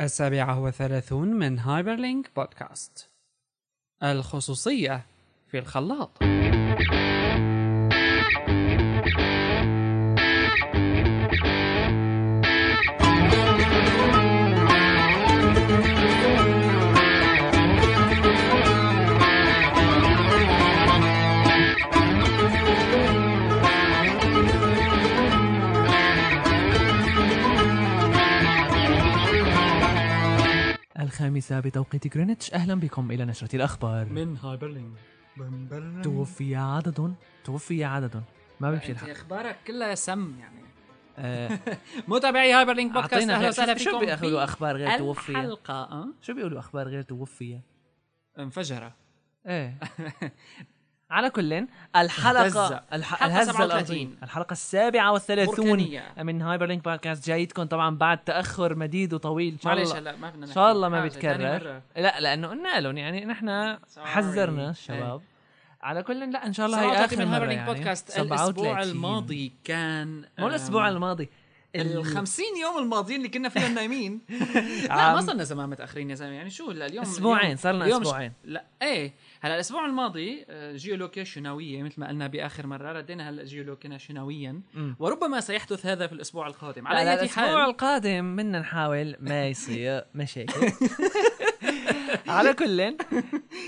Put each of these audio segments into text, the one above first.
السابعة والثلاثون من هايبرلينك بودكاست. الخصوصية في الخلاط. الخامسة بتوقيت جرينتش أهلا بكم إلى نشرة الأخبار. من هايبرلينك توفي عدد توفي عدد. ما بيمشي انت الحق. أخبارك كلها سم يعني. آه، متابعي هايبرلينك بودكاست أعطينا أهلا وسهلا شو- شو فيكم. بيقولوا أخبار غير توفي الحلقة أه؟ شو بيقولوا أخبار غير توفي انفجرة. إيه. على كل الحلقة. الح... الهزة 37. الأرضية الحلقة السابعة والثلاثون. من هايبر لينك بودكاست جايتكم طبعا بعد تأخر مديد وطويل إن شاء الله ما بدنا إن شاء الله ما بيتكرر. لا لأنه قلنا لهم يعني نحن. حذرنا الشباب على كل لا إن شاء الله هي آخر هايبرلينك يعني بودكاست 37. الأسبوع الماضي كان مو الأسبوع الماضي ال 50 يوم الماضيين اللي كنا فيهم نايمين لا ما صرنا زمان متأخرين يا زلمة يعني شو هلا اليوم أسبوعين اليوم أسبوعين لا إيه هلا الأسبوع الماضي آه، جيولوكيشناوية مثل ما قلنا بآخر مرة ردينا هلا جيولوكيشناويا. وربما سيحدث هذا في الأسبوع القادم. على أي الأسبوع حال؟ القادم بدنا نحاول ما يصير مشاكل. على كل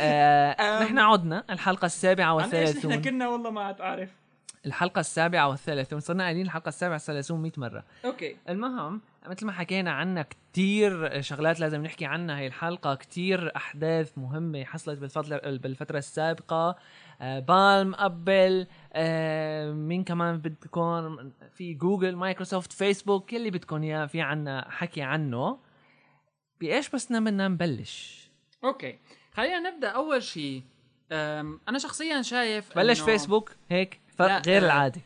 آه. نحن عدنا الحلقة السابعة إيش نحن والثلاثون. كنا؟ والله ما عاد عارف الحلقة السابعة والثلاثون. صرنا قايلين الحلقة السابعة والثلاثون 100 مرة. okay. المهم مثل ما حكينا عنها كتير شغلات لازم نحكي عنها هي الحلقة كتير أحداث مهمة حصلت بالفترة بالفترة السابقة. آه، بال م Apple آه، مين كمان بدكم في جوجل مايكروسوفت فيسبوك يلي بدكم إياه في عنا حكي عنه. بإيش بس بدنا نبلش okay خلينا نبدأ أول شيء أم، أنا شخصيا شايف بلش فيسبوك هيك فرق غير آه، العادي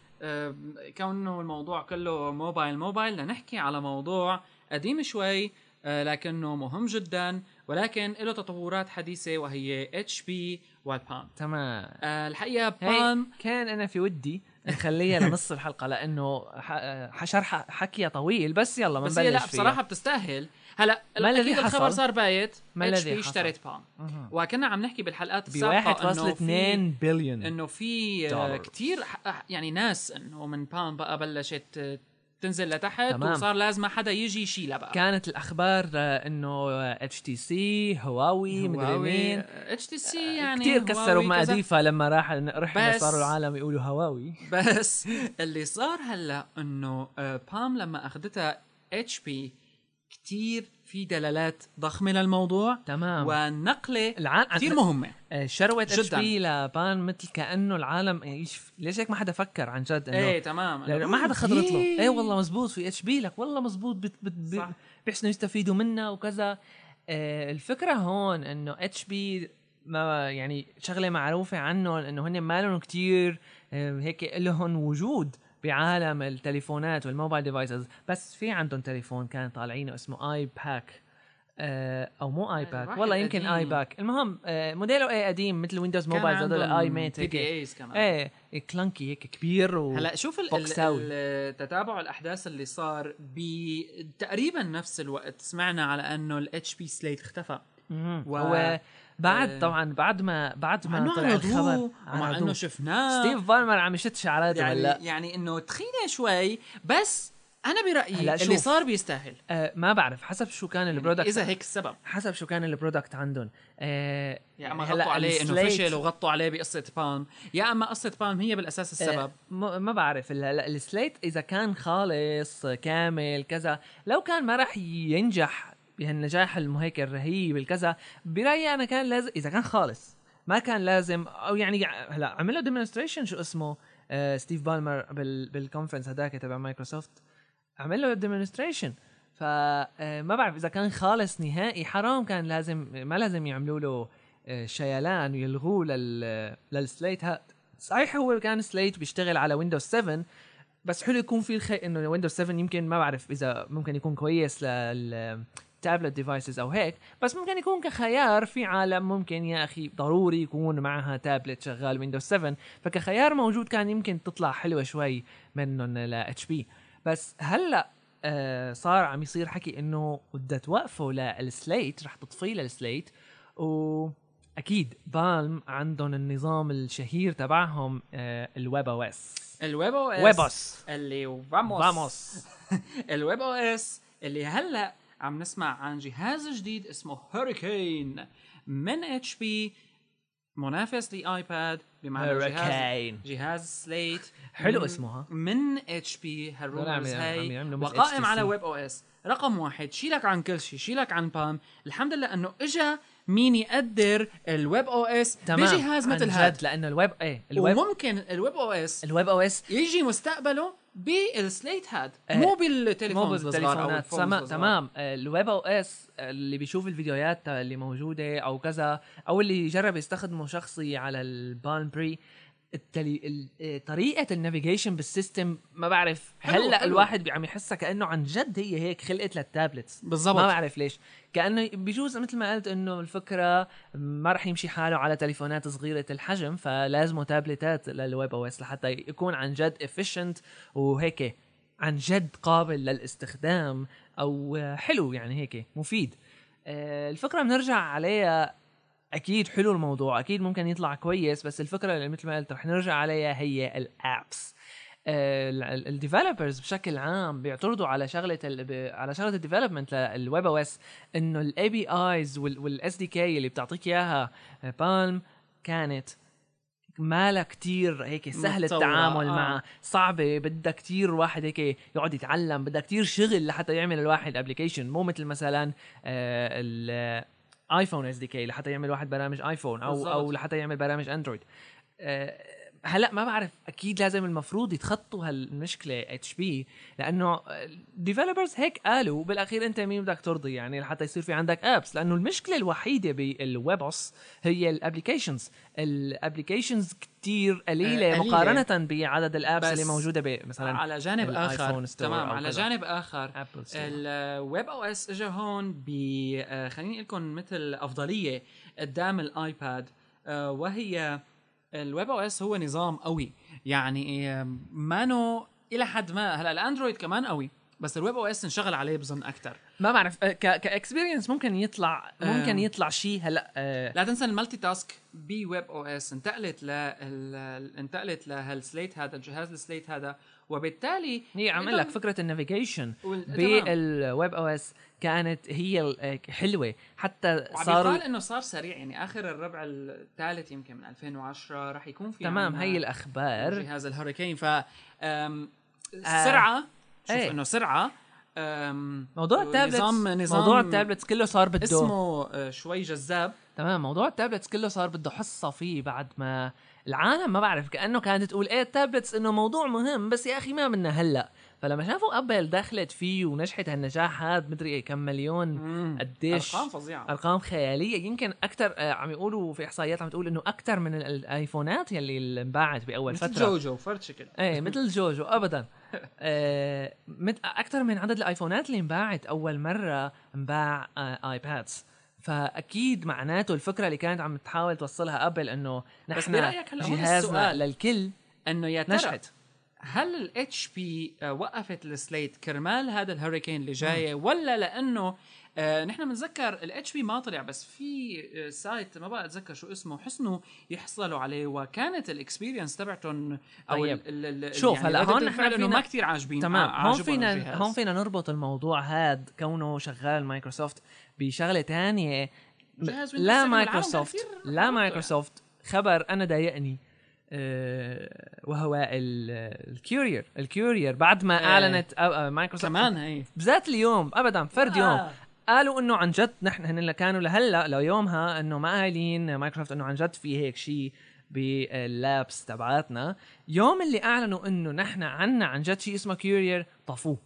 كونه الموضوع كله موبايل موبايل. بدنا نحكي على موضوع قديم شوي أه، لكنه مهم جدا ولكن له تطورات حديثة وهي اتش بي والبام تمام. أه، الحقيقة Palm كان أنا في ودي نخليها لنص الحلقة لأنه ح- شرح حكيها طويل بس يلا بس هي لا فيها. بصراحة بتستاهل هلا ما الذي أكيد الخبر حصل؟ صار بايت ما الذي حصل؟ اشترت Palm. وكنا عم نحكي بالحلقات ب السابقة إنه في 1.2 بليون إنه في آه،. كثير يعني ناس إنه من Palm بقى بلشت آه، تنزل لتحت تمام. وصار لازم حدا يجي يشيلها بقى كانت الأخبار آه، إنه HTC هواوي مدري مين HTC يعني كثير كسروا. مقاديفها لما راح رحنا صاروا العالم يقولوا هواوي بس اللي صار هلأ إنه آه، Palm لما أخذتها اتش بي كثير في دلالات ضخمة للموضوع. تمام. والنقلة العالم كثير مهمة. شروة أتش. بي لبان مثل كأنه العالم إيش ليش هيك ما حدا فكر عن جد إنه؟ إيه تمام. لأنه ما حدا خطرت له. إيه. إيه والله مزبوط في أتش بي لك والله مزبوط بت بت بيحسنوا يستفيدوا منها وكذا. آه الفكرة هون إنه أتش بي ما يعني شغلة معروفة عنهم إنه هن ما لهم كثير آه هيك لهم وجود. بعالم التليفونات وال mobile devices بس في عندهم تليفون كان طالعينه اسمه iPAQ آه أو مو iPAQ واحد والله يمكن قديم. iPAQ المهم آه موديله إيه قديم مثل Windows Mobile هذول i-mate PDAs كمان. إيه clunky هيك كبير و... هلا شوف تتابع الأحداث اللي صار بتقريبا نفس الوقت. سمعنا على أنه ال HP Slate اختفى. و- هو بعد آه، طبعا بعد ما بعد مع ما طلع الخبر عرضوه. إنه شفناه. ستيف بالمر عم يشد شعراته يعني هلأ. يعني إنه تخينه شوي بس أنا برأيي هلأ اللي. صار بيستاهل. آه ما بعرف حسب شو كان ال product. إذا هيك السبب. حسب شو كان ال product عندهم. آه يا أما هلأ غطوا عليه إنه فشل وغطوا عليه بقصة Palm يا أما قصة Palm هي بالأساس السبب. آه ما بعرف هلأ. هلا ال Slate إذا كان خالص كامل كذا لو كان ما راح ينجح بهالنجاح المهيك الرهيب الكذا برأيي أنا كان لازم إذا كان خالص ما كان لازم أو يعني هلا عمل له demonstration شو اسمه آه ستيف بالمر بال بال conference هذاك تبع مايكروسوفت عمل له demonstration فما بعرف إذا كان خالص نهائي حرام كان لازم ما لازم يعملوا له آه، شيلان ويلغوه لل لل Slate صحيح هو كان slate بيشتغل على Windows 7 بس حلو يكون في الخي إنه Windows 7 يمكن ما بعرف إذا ممكن يكون كويس لل tablet devices أو هيك بس ممكن يكون كخيار في عالم ممكن يا أخي ضروري يكون معها تابلت شغال Windows 7 فكخيار موجود كان يمكن تطلع حلوة شوي منهم ل HP بس هلأ آه صار عم يصير حكي إنه بدها توقفوا لل Slate رح تطفيه لل Slate وأكيد Palm عندهم النظام الشهير تبعهم آه ال webOS ال webOS webOS اللي famous famous ال webOS اللي هلأ عم نسمع عن جهاز جديد اسمه Hurricane من HP منافس ل iPad بمعنى جهاز Hurricane جهاز slate حلو اسمه ها؟ من HP هال rumors هي بس وقائم. على webOS. رقم واحد شيلك عن كل شيء شيلك عن Palm الحمد لله إنه إجا مين يقدر ال webOS تمام. بجهاز مثل هذا لأنه الويب إيه الويب وممكن ال webOS ال webOS. يجي مستقبله بال slate هاد. إيه. مو مو بالتليفون بالتليفونات تمام تمام. آه، ال webOS اللي بيشوف الفيديوهات اللي موجودة أو كذا أو اللي يجرب يستخدمه شخصي على ال Palm Pre التلي... ال- آه، طريقة ال navigation بال system ما بعرف هلا. الواحد عم يحسها كأنه عن جد هي هيك خلقت لل tablets بالضبط. ما بعرف ليش كأنه بجوز مثل ما قلت إنه الفكرة ما رح يمشي حاله على تليفونات صغيرة الحجم فلازمه تابلتات لل webOS لحتى يكون عن جد efficient وهيك عن جد قابل للاستخدام أو حلو يعني هيك مفيد آه، الفكرة بنرجع عليها أكيد حلو الموضوع أكيد ممكن يطلع كويس بس الفكرة اللي مثل ما قلت رح نرجع عليها هي ال apps ال developers بشكل عام بيعترضوا على شغلة على شغلة ال development لل webOS إنه ال APIs وال SDK اللي بتعطيك إياها Palm كانت مالها كتير هيك سهل التعامل آه. معها صعبة بدها كتير واحد هيك يقعد يتعلم بدها كتير شغل لحتى يعمل الواحد application مو مثل مثلا آه، ال iPhone SDK لحتى يعمل واحد برامج iPhone أو بالضبط. أو لحتى يعمل برامج Android آه، هلا ما بعرف أكيد لازم المفروض يتخطوا هالمشكلة HP لأنه ال developers هيك قالوا بالأخير أنت مين بدك ترضي يعني لحتى يصير في عندك apps لأنه المشكلة الوحيدة بال webOS هي ال applications ال applications كتير قليلة, آه، قليلة. مقارنة بعدد ال apps بس اللي موجوده مثلا على جانب آخر تمام على. جانب آخر. ال webOS اجى هون ب آه، خليني أقول لكم مثل أفضلية قدام ال iPad آه، وهي ال webOS هو نظام قوي. يعني مانو إلى حد ما هلأ ال Android كمان قوي بس ال webOS انشغل عليه بظن أكثر ما بعرف آه، ك experience ممكن يطلع ممكن. يطلع شيء هلأ آه، لا تنسى ال multitask ب webOS انتقلت ل انتقلت لهال Slate هذا الجهاز ال Slate هذا. وبالتالي هي عم أقول لك فكرة ال navigation. بال webOS كانت هي آه، حلوة حتى يقال إنه صار سريع يعني آخر الربع الثالث يمكن من 2010 راح يكون في تمام هي الأخبار جهاز ال Hurricane ف أم، سرعة شوف إيه. إنه سرعة موضوع ال tablets نظام نظام موضوع ال tablets كله صار بده اسمه آه، شوي جذاب تمام موضوع ال tablets كله صار بده حصة فيه بعد ما العالم ما بعرف كأنه كانت تقول إيه ال tablets إنه موضوع مهم بس يا أخي ما بدنا هلأ. فلما شافوا Apple دخلت فيه ونجحت هالنجاح هذا مدري إيه كم مليون. قديش أرقام فظيعة. أرقام خيالية. يمكن أكثر عم يقولوا في إحصائيات عم تقول إنه أكثر من ال- الآيفونات يلي انباعت بأول مثل فترة. JooJoo فرد شكل إيه مثل JooJoo ابدا. آه أكثر من عدد الآيفونات اللي انباعت أول مرة انباع آه iPads فأكيد معناته الفكرة اللي كانت عم تحاول توصلها Apple إنه بس نحن برأيك هلأ هون جهازنا السؤال. للكل إنه يا ترى نجحت هل ال HP وقفت ال Slate كرمال هذا ال Hurricane اللي جاي ولا لأنه آه نحن بنتذكر ال HP ما طلع بس في آه site ما بقى أتذكر شو اسمه حسنوا يحصلوا عليه وكانت الاكسبيرينس تبعتهم أو طيب. ال ال ال شوف، يعني هلا هون فينا- ما كثير عاجبين تمام. ع- هون فينا. هون فينا نربط الموضوع هاد كونه شغال مايكروسوفت بشغلة Windows لا 7 العالم مايكروسوفت لا مايكروسوفت. خبر أنا ضايقني. آه، وهو ال- الكورير الكورير بعد ما إيه. أعلنت آه، آه، مايكروسوفت كمان هي بذات اليوم ابدا فرد يوم آه. قالوا إنه عن جد نحن هن اللي كانوا لهلأ ليومها إنه ما قايلين مايكروسوفت إنه عن جد في هيك شيء بال labs تبعاتنا يوم اللي أعلنوا إنه نحن عنا عن جد شيء اسمه Courier طفوه.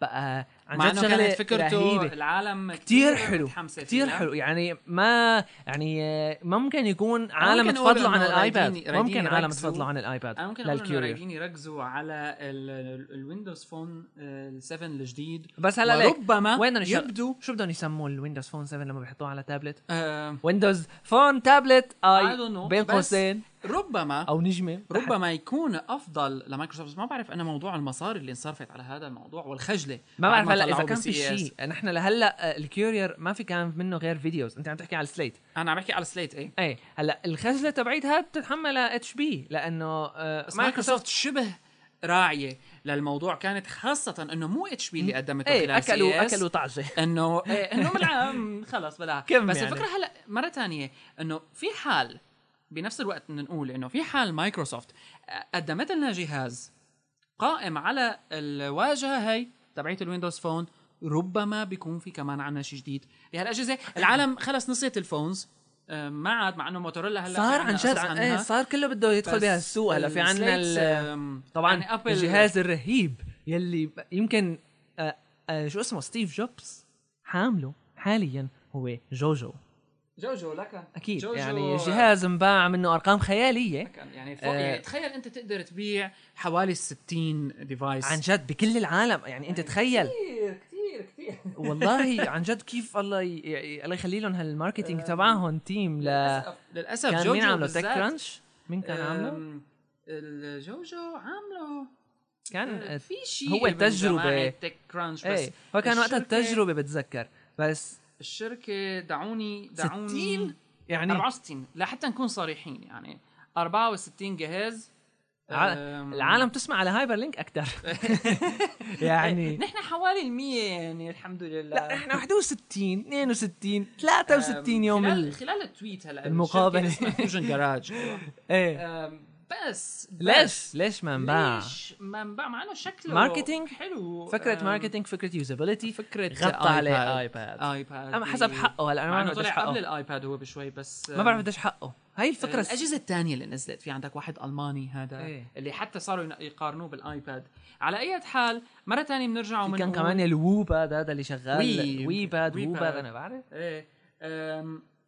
بقى عن جد شغلة فكرته رهيبة. العالم كتير حلو. فيها. حلو. يعني ما يعني آه، ممكن يكون عالم تفضلوا عن ال iPad. ممكن عالم. تفضلوا عن ال iPad. ممكن لل Courier يركزوا على ال- ال- ال Windows Phone ال 7 الجديد. بس هلا ليك وربما وين يبدو شو بدهم يسموه ال Windows Phone 7 لما بيحطوه على تابلت؟ آه Windows Phone tablet. آي. بين قوسين. ربما أو نجمة. ربما يكون أفضل لمايكروسوفت. ما بعرف أنا موضوع المصاري اللي انصرفت على هذا الموضوع والخجلة. ما بعرف هلا إذا كان في. شيء. نحن لهلأ آه، ال Courier ما في كان منه غير videos. أنت عم تحكي على ال Slate. أنا عم بحكي على Slate إيه. إيه. هلأ الخجله تبعيتها بتتحملها HP لأنه آه، مايكروسوفت شبه راعية للموضوع. كانت خاصة إنه مو HP اللي قدمته إيه خلال اكلوا. أكلوا طعجه إنه إيه، إنه بالعام خلص بلا. بس يعني؟ الفكرة هلأ مرة تانية إنه في حال بنفس الوقت بدنا نقول إنه في حال مايكروسوفت قدمت لنا جهاز قائم على الواجهة هي تبعت ال Windows Phone ربما بيكون في كمان عنا شيء جديد بهالاجهزه العالم خلص نسيت ال phones. آه، ما عاد مع إنه موتوريلا هلأ صار عن جد. إيه صار كله بده يدخل بها السوق هلأ. في عنا طبعا يعني Apple الجهاز الرهيب يلي يمكن آه آه شو اسمه ستيف جوبز حامله حاليا هو JooJoo. JooJoo لك. أكيد JooJoo يعني الجهاز انباع منه أرقام خيالية. كان يعني فوق آه. يعني تخيل أنت تقدر تبيع حوالي 60 device عن جد بكل العالم. يعني أنت تخيل. كثير كثير كثير والله عن جد كيف الله ي... ي- الله يخلي لهم هال marketing تبعهم team ل. للأسف للأسف كان JooJoo مين عامله؟ TechCrunch مين كان عامله؟ ال JooJoo عامله. كان في شيء هو التجربة. TechCrunch بس إيه فكان وقتها الشركة- التجربة بتذكر. بس الشركة دعوني دعوني 60 يعني 64 لحتى نكون صريحين يعني 64 جهاز العالم تسمع على Hyperlink أكثر يعني نحن حوالي ال 100 يعني الحمد لله. لا إحنا 61 62 63 يوم خلال, ال... خلال ال tweet هلا المقابلة. Fusion Garage إيه. بس ليش؟ بس. ليش ما انباع ليش ما انباع مع إنه شكله marketing؟ حلو. فكرة marketing فكرة usability فكرة غطى عليه iPad iPad حسب حقه هلا أنا ما بعرف طلع قبل ال iPad هو بشوي بس ما بعرف قديش حقه. هاي الفكرة. الس- الأجهزة الثانية اللي نزلت في عندك واحد ألماني هذا إيه. اللي حتى صاروا يقارنوه بال iPad. على أي حال مرة ثانية بنرجع ومنقول كان كمان ال WePad هذا اللي شغال. We- WePad We WooPad. Pad أنا بعرف. إيه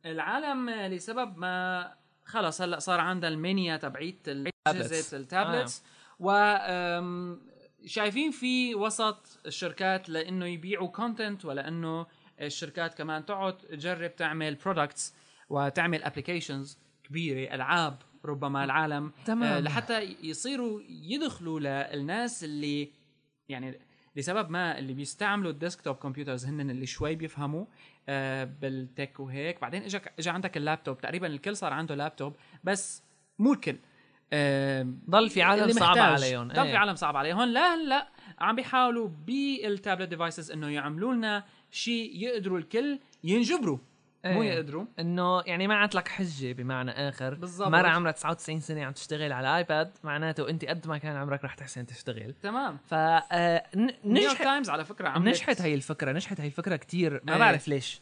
العالم لسبب ما خلص هلا صار عندها ال mania تبعيت اجهزه ال tablets و أم، شايفين في وسط الشركات لإنه يبيعوا content ولإنه الشركات كمان تقعد تجرب تعمل products وتعمل applications كبيرة ألعاب ربما العالم. تمام. آه، لحتى يصيروا يدخلوا للناس اللي يعني لسبب ما اللي بيستعملوا ال desktop computers هن اللي شوي بيفهموا آه، بال tech وهيك. بعدين اجى اجى عندك اللابتوب. تقريبا الكل صار عنده لابتوب بس مو الكل. آه، ضل في عالم صعب. عليهم. ضل في إيه. عالم صعب عليهم. لا هلأ عم بيحاولوا بال tablet devices إنه يعملوا لنا شيء يقدروا الكل ينجبروا. مو إيه. يقدروا. إنه يعني ما عاد لك حجة بمعنى آخر. بالضبط. مرة عمرها 99 سنة عم تشتغل على iPad معناته أنت قد ما كان عمرك رح تحسن تشتغل. تمام. ف آه، نجحت تايمز على فكرة عملت نجحت هي الفكرة نجحت هي الفكرة كتير. ما إيه. بعرف ليش.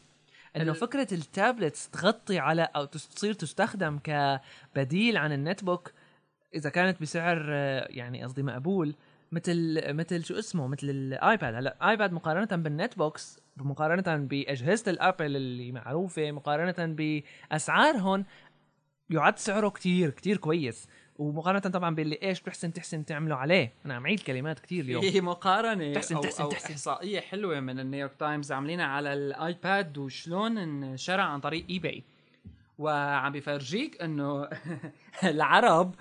إنه ال- فكرة ال tablets تغطي على أو تصير تستخدم كبديل عن ال netbook إذا كانت بسعر آه، يعني قصدي مقبول مثل مثل شو اسمه؟ مثل ال iPad هلأ iPad مقارنة بال netbooks مقارنه بأجهزة ال Apple اللي معروفة مقارنة بأسعارهم يعد سعره كتير كتير كويس. ومقارنة طبعا باللي إيش بتحسن تحسن تعمله عليه. أنا عم عيد كلمات كتير اليوم. في مقارنة. تحسن- أو, تحسن- أو تحسن. إحصائية حلوة من النيويورك تايمز عاملينها على ال iPad وشلون انشرى عن طريق eBay وعم بفرجيك إنه العرب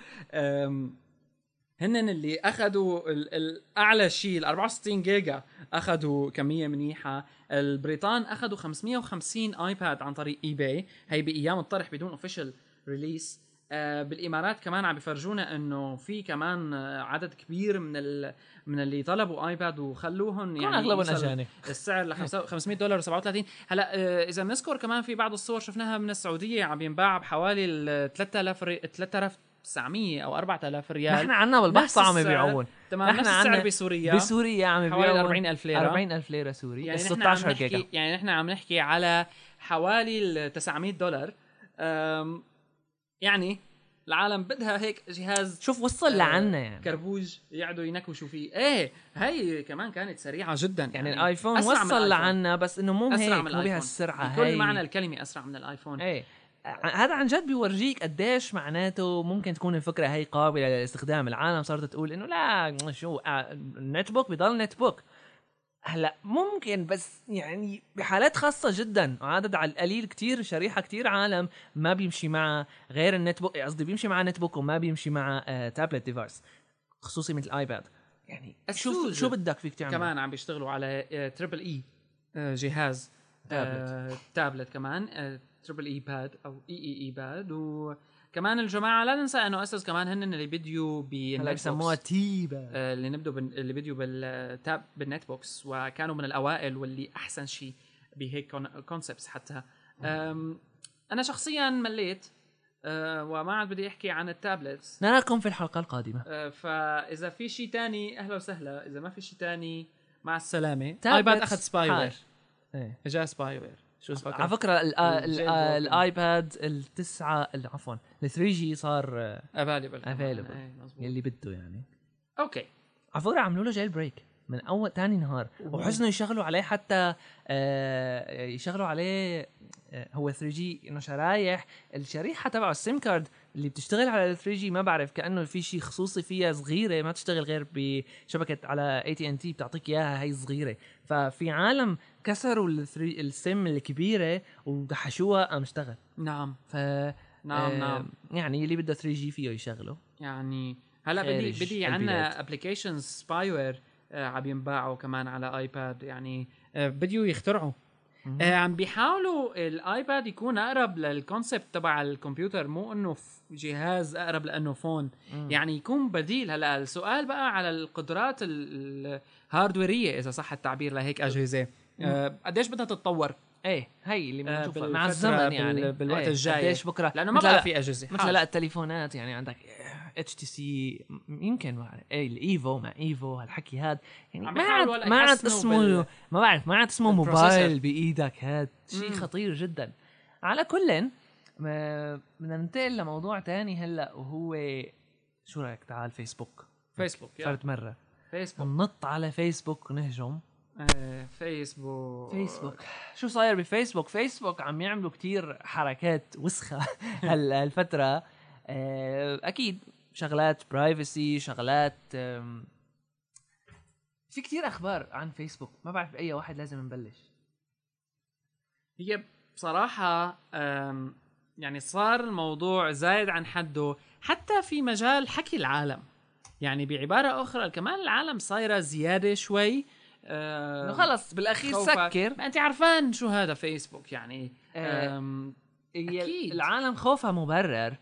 هن اللي أخذوا ال- الأعلى شيء ال 64 جيجا أخذوا كمية منيحة. البريطان أخذوا 550 iPad عن طريق eBay هي بأيام الطرح بدون official release آه بالإمارات كمان عم بفرجونا إنه في كمان عدد كبير من ال... من اللي طلبوا iPad وخلوهم يعني أغلبهم أجانب. السعر ل 500 دولار و37 هلا آه، إذا بنذكر كمان في بعض الصور شفناها من السعودية عم ينباع بحوالي ال 3000 ري... 3900 أو 4000 ريال. نحن عنا بالبحث عم. يبيعون تمام نحن عنا بسوريا. بسوريا عم حوالي يبيعون 40000 ليرة. 40000 ليرة سوري يعني بس نحن عم 16 جيجا يعني نحن عم نحكي على حوالي ال 900 دولار. يعني العالم بدها هيك جهاز شوف وصل آه، لعنا يعني. كربوج يقعدوا ينكوشوا فيه. إيه هي كمان كانت سريعة جدا. يعني ال iPhone أسرع من وصل. لعنا بس إنه مو هيك مو ال iPhone. بهالسرعة بكل هي. معنى الكلمة أسرع من ال iPhone. إيه. هذا عن جد بيورجيك قديش معناته ممكن تكون الفكرة هي قابلة للاستخدام العالم. صارت تقول إنه لا شو آه، ال netbook بضل netbook هلأ ممكن بس يعني بحالات خاصة جدا وعدد على القليل كتير شريحة كتير عالم ما بيمشي مع غير النت بوك قصدي بيمشي مع نت بوك وما بيمشي مع آه تابلت ديفايس خصوصي مثل الايباد يعني السوزة. شو بدك فيك تعمل؟ كمان عم بيشتغلوا على آه، تريبل اي آه، جهاز آه، تابلت كمان آه، تريبل اي باد أو اي اي اي باد وكمان الجماعة لا ننسى أنه اسس كمان هن اللي بديوا بالنت بسموها بوكس. تيبا آه، اللي نبدوا. اللي بديوا بالتاب بالنت بوكس وكانوا من الأوائل واللي أحسن شيء بهيك concepts حتى. أنا شخصيا مليت أه، وما عاد بدي أحكي عن ال tablets. نراكم في الحلقة القادمة. أه، فإذا في شيء تاني أهلا وسهلا. إذا ما في شيء تاني مع السلامة. iPad أخذ spyware إجا spyware شو على فكرة فكرة ال- broken. ال iPad التسعة ال- عفوا ال 3G صار آه، available. مزبوط. يلي بده يعني okay على فكره عملوا له jailbreak من أول تاني نهار. وحسنوا يشغلوا عليه حتى آه يشغلوا عليه آه هو 3G إنه شرايح. الشريحة تبعه ال SIM card اللي بتشتغل على ال 3G ما بعرف كأنه في شيء خصوصي فيها صغيرة ما تشتغل غير بشبكة على اي تي ان تي بتعطيك إياها هي صغيرة. ففي عالم كسروا ال 3 السم الكبيرة ودحشوها قام اشتغل. نعم. ف نعم آه، نعم. يعني اللي بده 3G فيه يشغله. يعني هلا بدي بدي. عنا applications spyware عم ينباعوا كمان على iPad. يعني آه، بديوا يخترعوا. آه، عم بيحاولوا ال iPad يكون أقرب لل concept تبع الكمبيوتر مو إنه جهاز أقرب لل iPhone. يعني يكون بديل. هلأ السؤال بقى على القدرات ال- الهاردويرية إذا صح التعبير. لهيك أجهزة. آه، قديش بدها تتطور؟ إيه هي اللي آه، بنشوفها. بالفترة- مع الزمن يعني. بالوقت إيه، الجاي. قديش بكرة؟ لأنه ما بقى في أجهزة. مثل. لا التليفونات يعني عندك HTC يمكن إيه ال Evo مع Evo هالحكي هاد. يعني ما عاد ما عاد اسمه بال- ما بعرف ما عاد اسمه. موبايل بإيدك. هاد شيء. خطير جدا. على كل بدنا ننتقل لموضوع تاني هلأ وهو شو رأيك؟ تعال Facebook. Facebook. صارت مرة. فيسبوك. ننط على فيسبوك ونهجم آه، Facebook. Facebook. شو صاير ب Facebook؟ Facebook عم يعملوا كتير حركات وسخة هال- هالفترة. آه، أكيد شغلات برايفسي شغلات في كتير أخبار عن فيسبوك ما بعرف بأي واحد لازم نبلش. هي بصراحة يعني صار الموضوع زايد عن حده حتى في مجال حكي العالم. يعني بعبارة أخرى كمان العالم صايرة زيادة شوي إنه خلص بالأخير سكر. ما أنت عارفان شو هذا فيسبوك يعني آه، أكيد. العالم خوفها مبرر.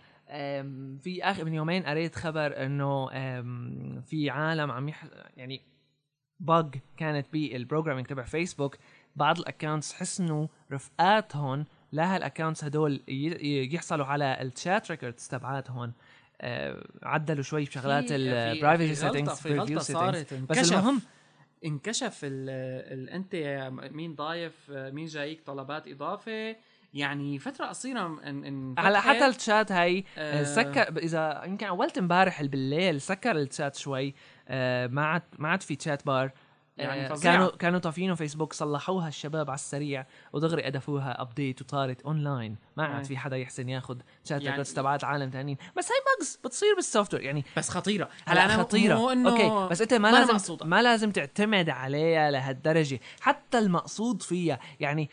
في اخر من يومين قريت خبر إنه في عالم عم يح يعني bug كانت بال programming تبع فيسبوك بعض ال accounts حسنوا رفقاتهم لهال accounts هدول يحصلوا على ال chat records تبعاتهم. أه، عدلوا شوي بشغلات ال privacy settings في غلطة صارت. بس. المهم انكشف ال ال انت مين ضايف مين جايك طلبات إضافة؟ يعني فترة قصيرة ان إن هلا فتحت. حتى الشات هي آه. سكر إذا يمكن اولت امبارح بالليل سكر الشات شوي آه، ما عاد ما عاد في chat bar يعني آه، فظيعة. كانوا كانوا طافينه فيسبوك صلحوها الشباب على السريع ودغري أضافوها update وصارت online ما عاد أي. في حدا يحسن ياخذ شات يعني- تبعات عالم تانيين بس هي bugs بتصير بال software يعني بس خطيرة هلا أنا خطيرة مو إنه okay بس أنت ما ما لازم مقصودة. ما لازم تعتمد عليها لهالدرجة حتى المقصود فيها يعني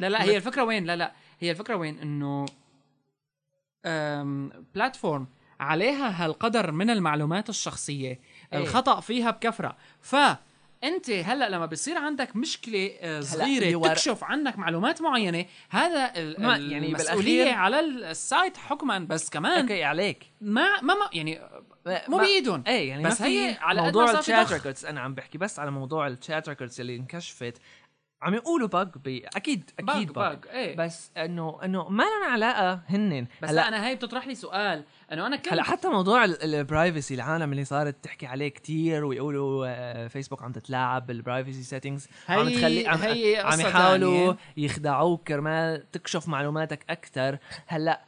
لا لا هي الفكرة وين؟ لا لا هي الفكرة وين؟ إنه platform عليها هالقدر من المعلومات الشخصية إيه. الخطأ فيها بكفرة. ف انت هلأ لما بيصير عندك مشكلة آه، صغيرة ورا- تكشف عنك معلومات معينة هذا ال- ما- يعني المسؤولية بالأخير- على ال site حكما بس كمان okay عليك. ما ما, ما يعني مو ما- بايدهم إيه يعني بس هي على موضوع ال chat. records أنا عم بحكي بس على موضوع ال chat records اللي انكشفت. عم يقولوا bug بي أكيد أكيد bug bug إيه. بس انه إنه ما لنا علاقة هنن. بس هلا لا أنا هي بتطرح لي سؤال. إنه أنا كنت هلأ حتى موضوع ال privacy العالم اللي صارت تحكي عليه كتير ويقولوا آه، فيسبوك عم تتلاعب بال privacy settings عم تخلي عم, هي عم يحاولوا. يخدعوك كرمال تكشف معلوماتك أكثر هلأ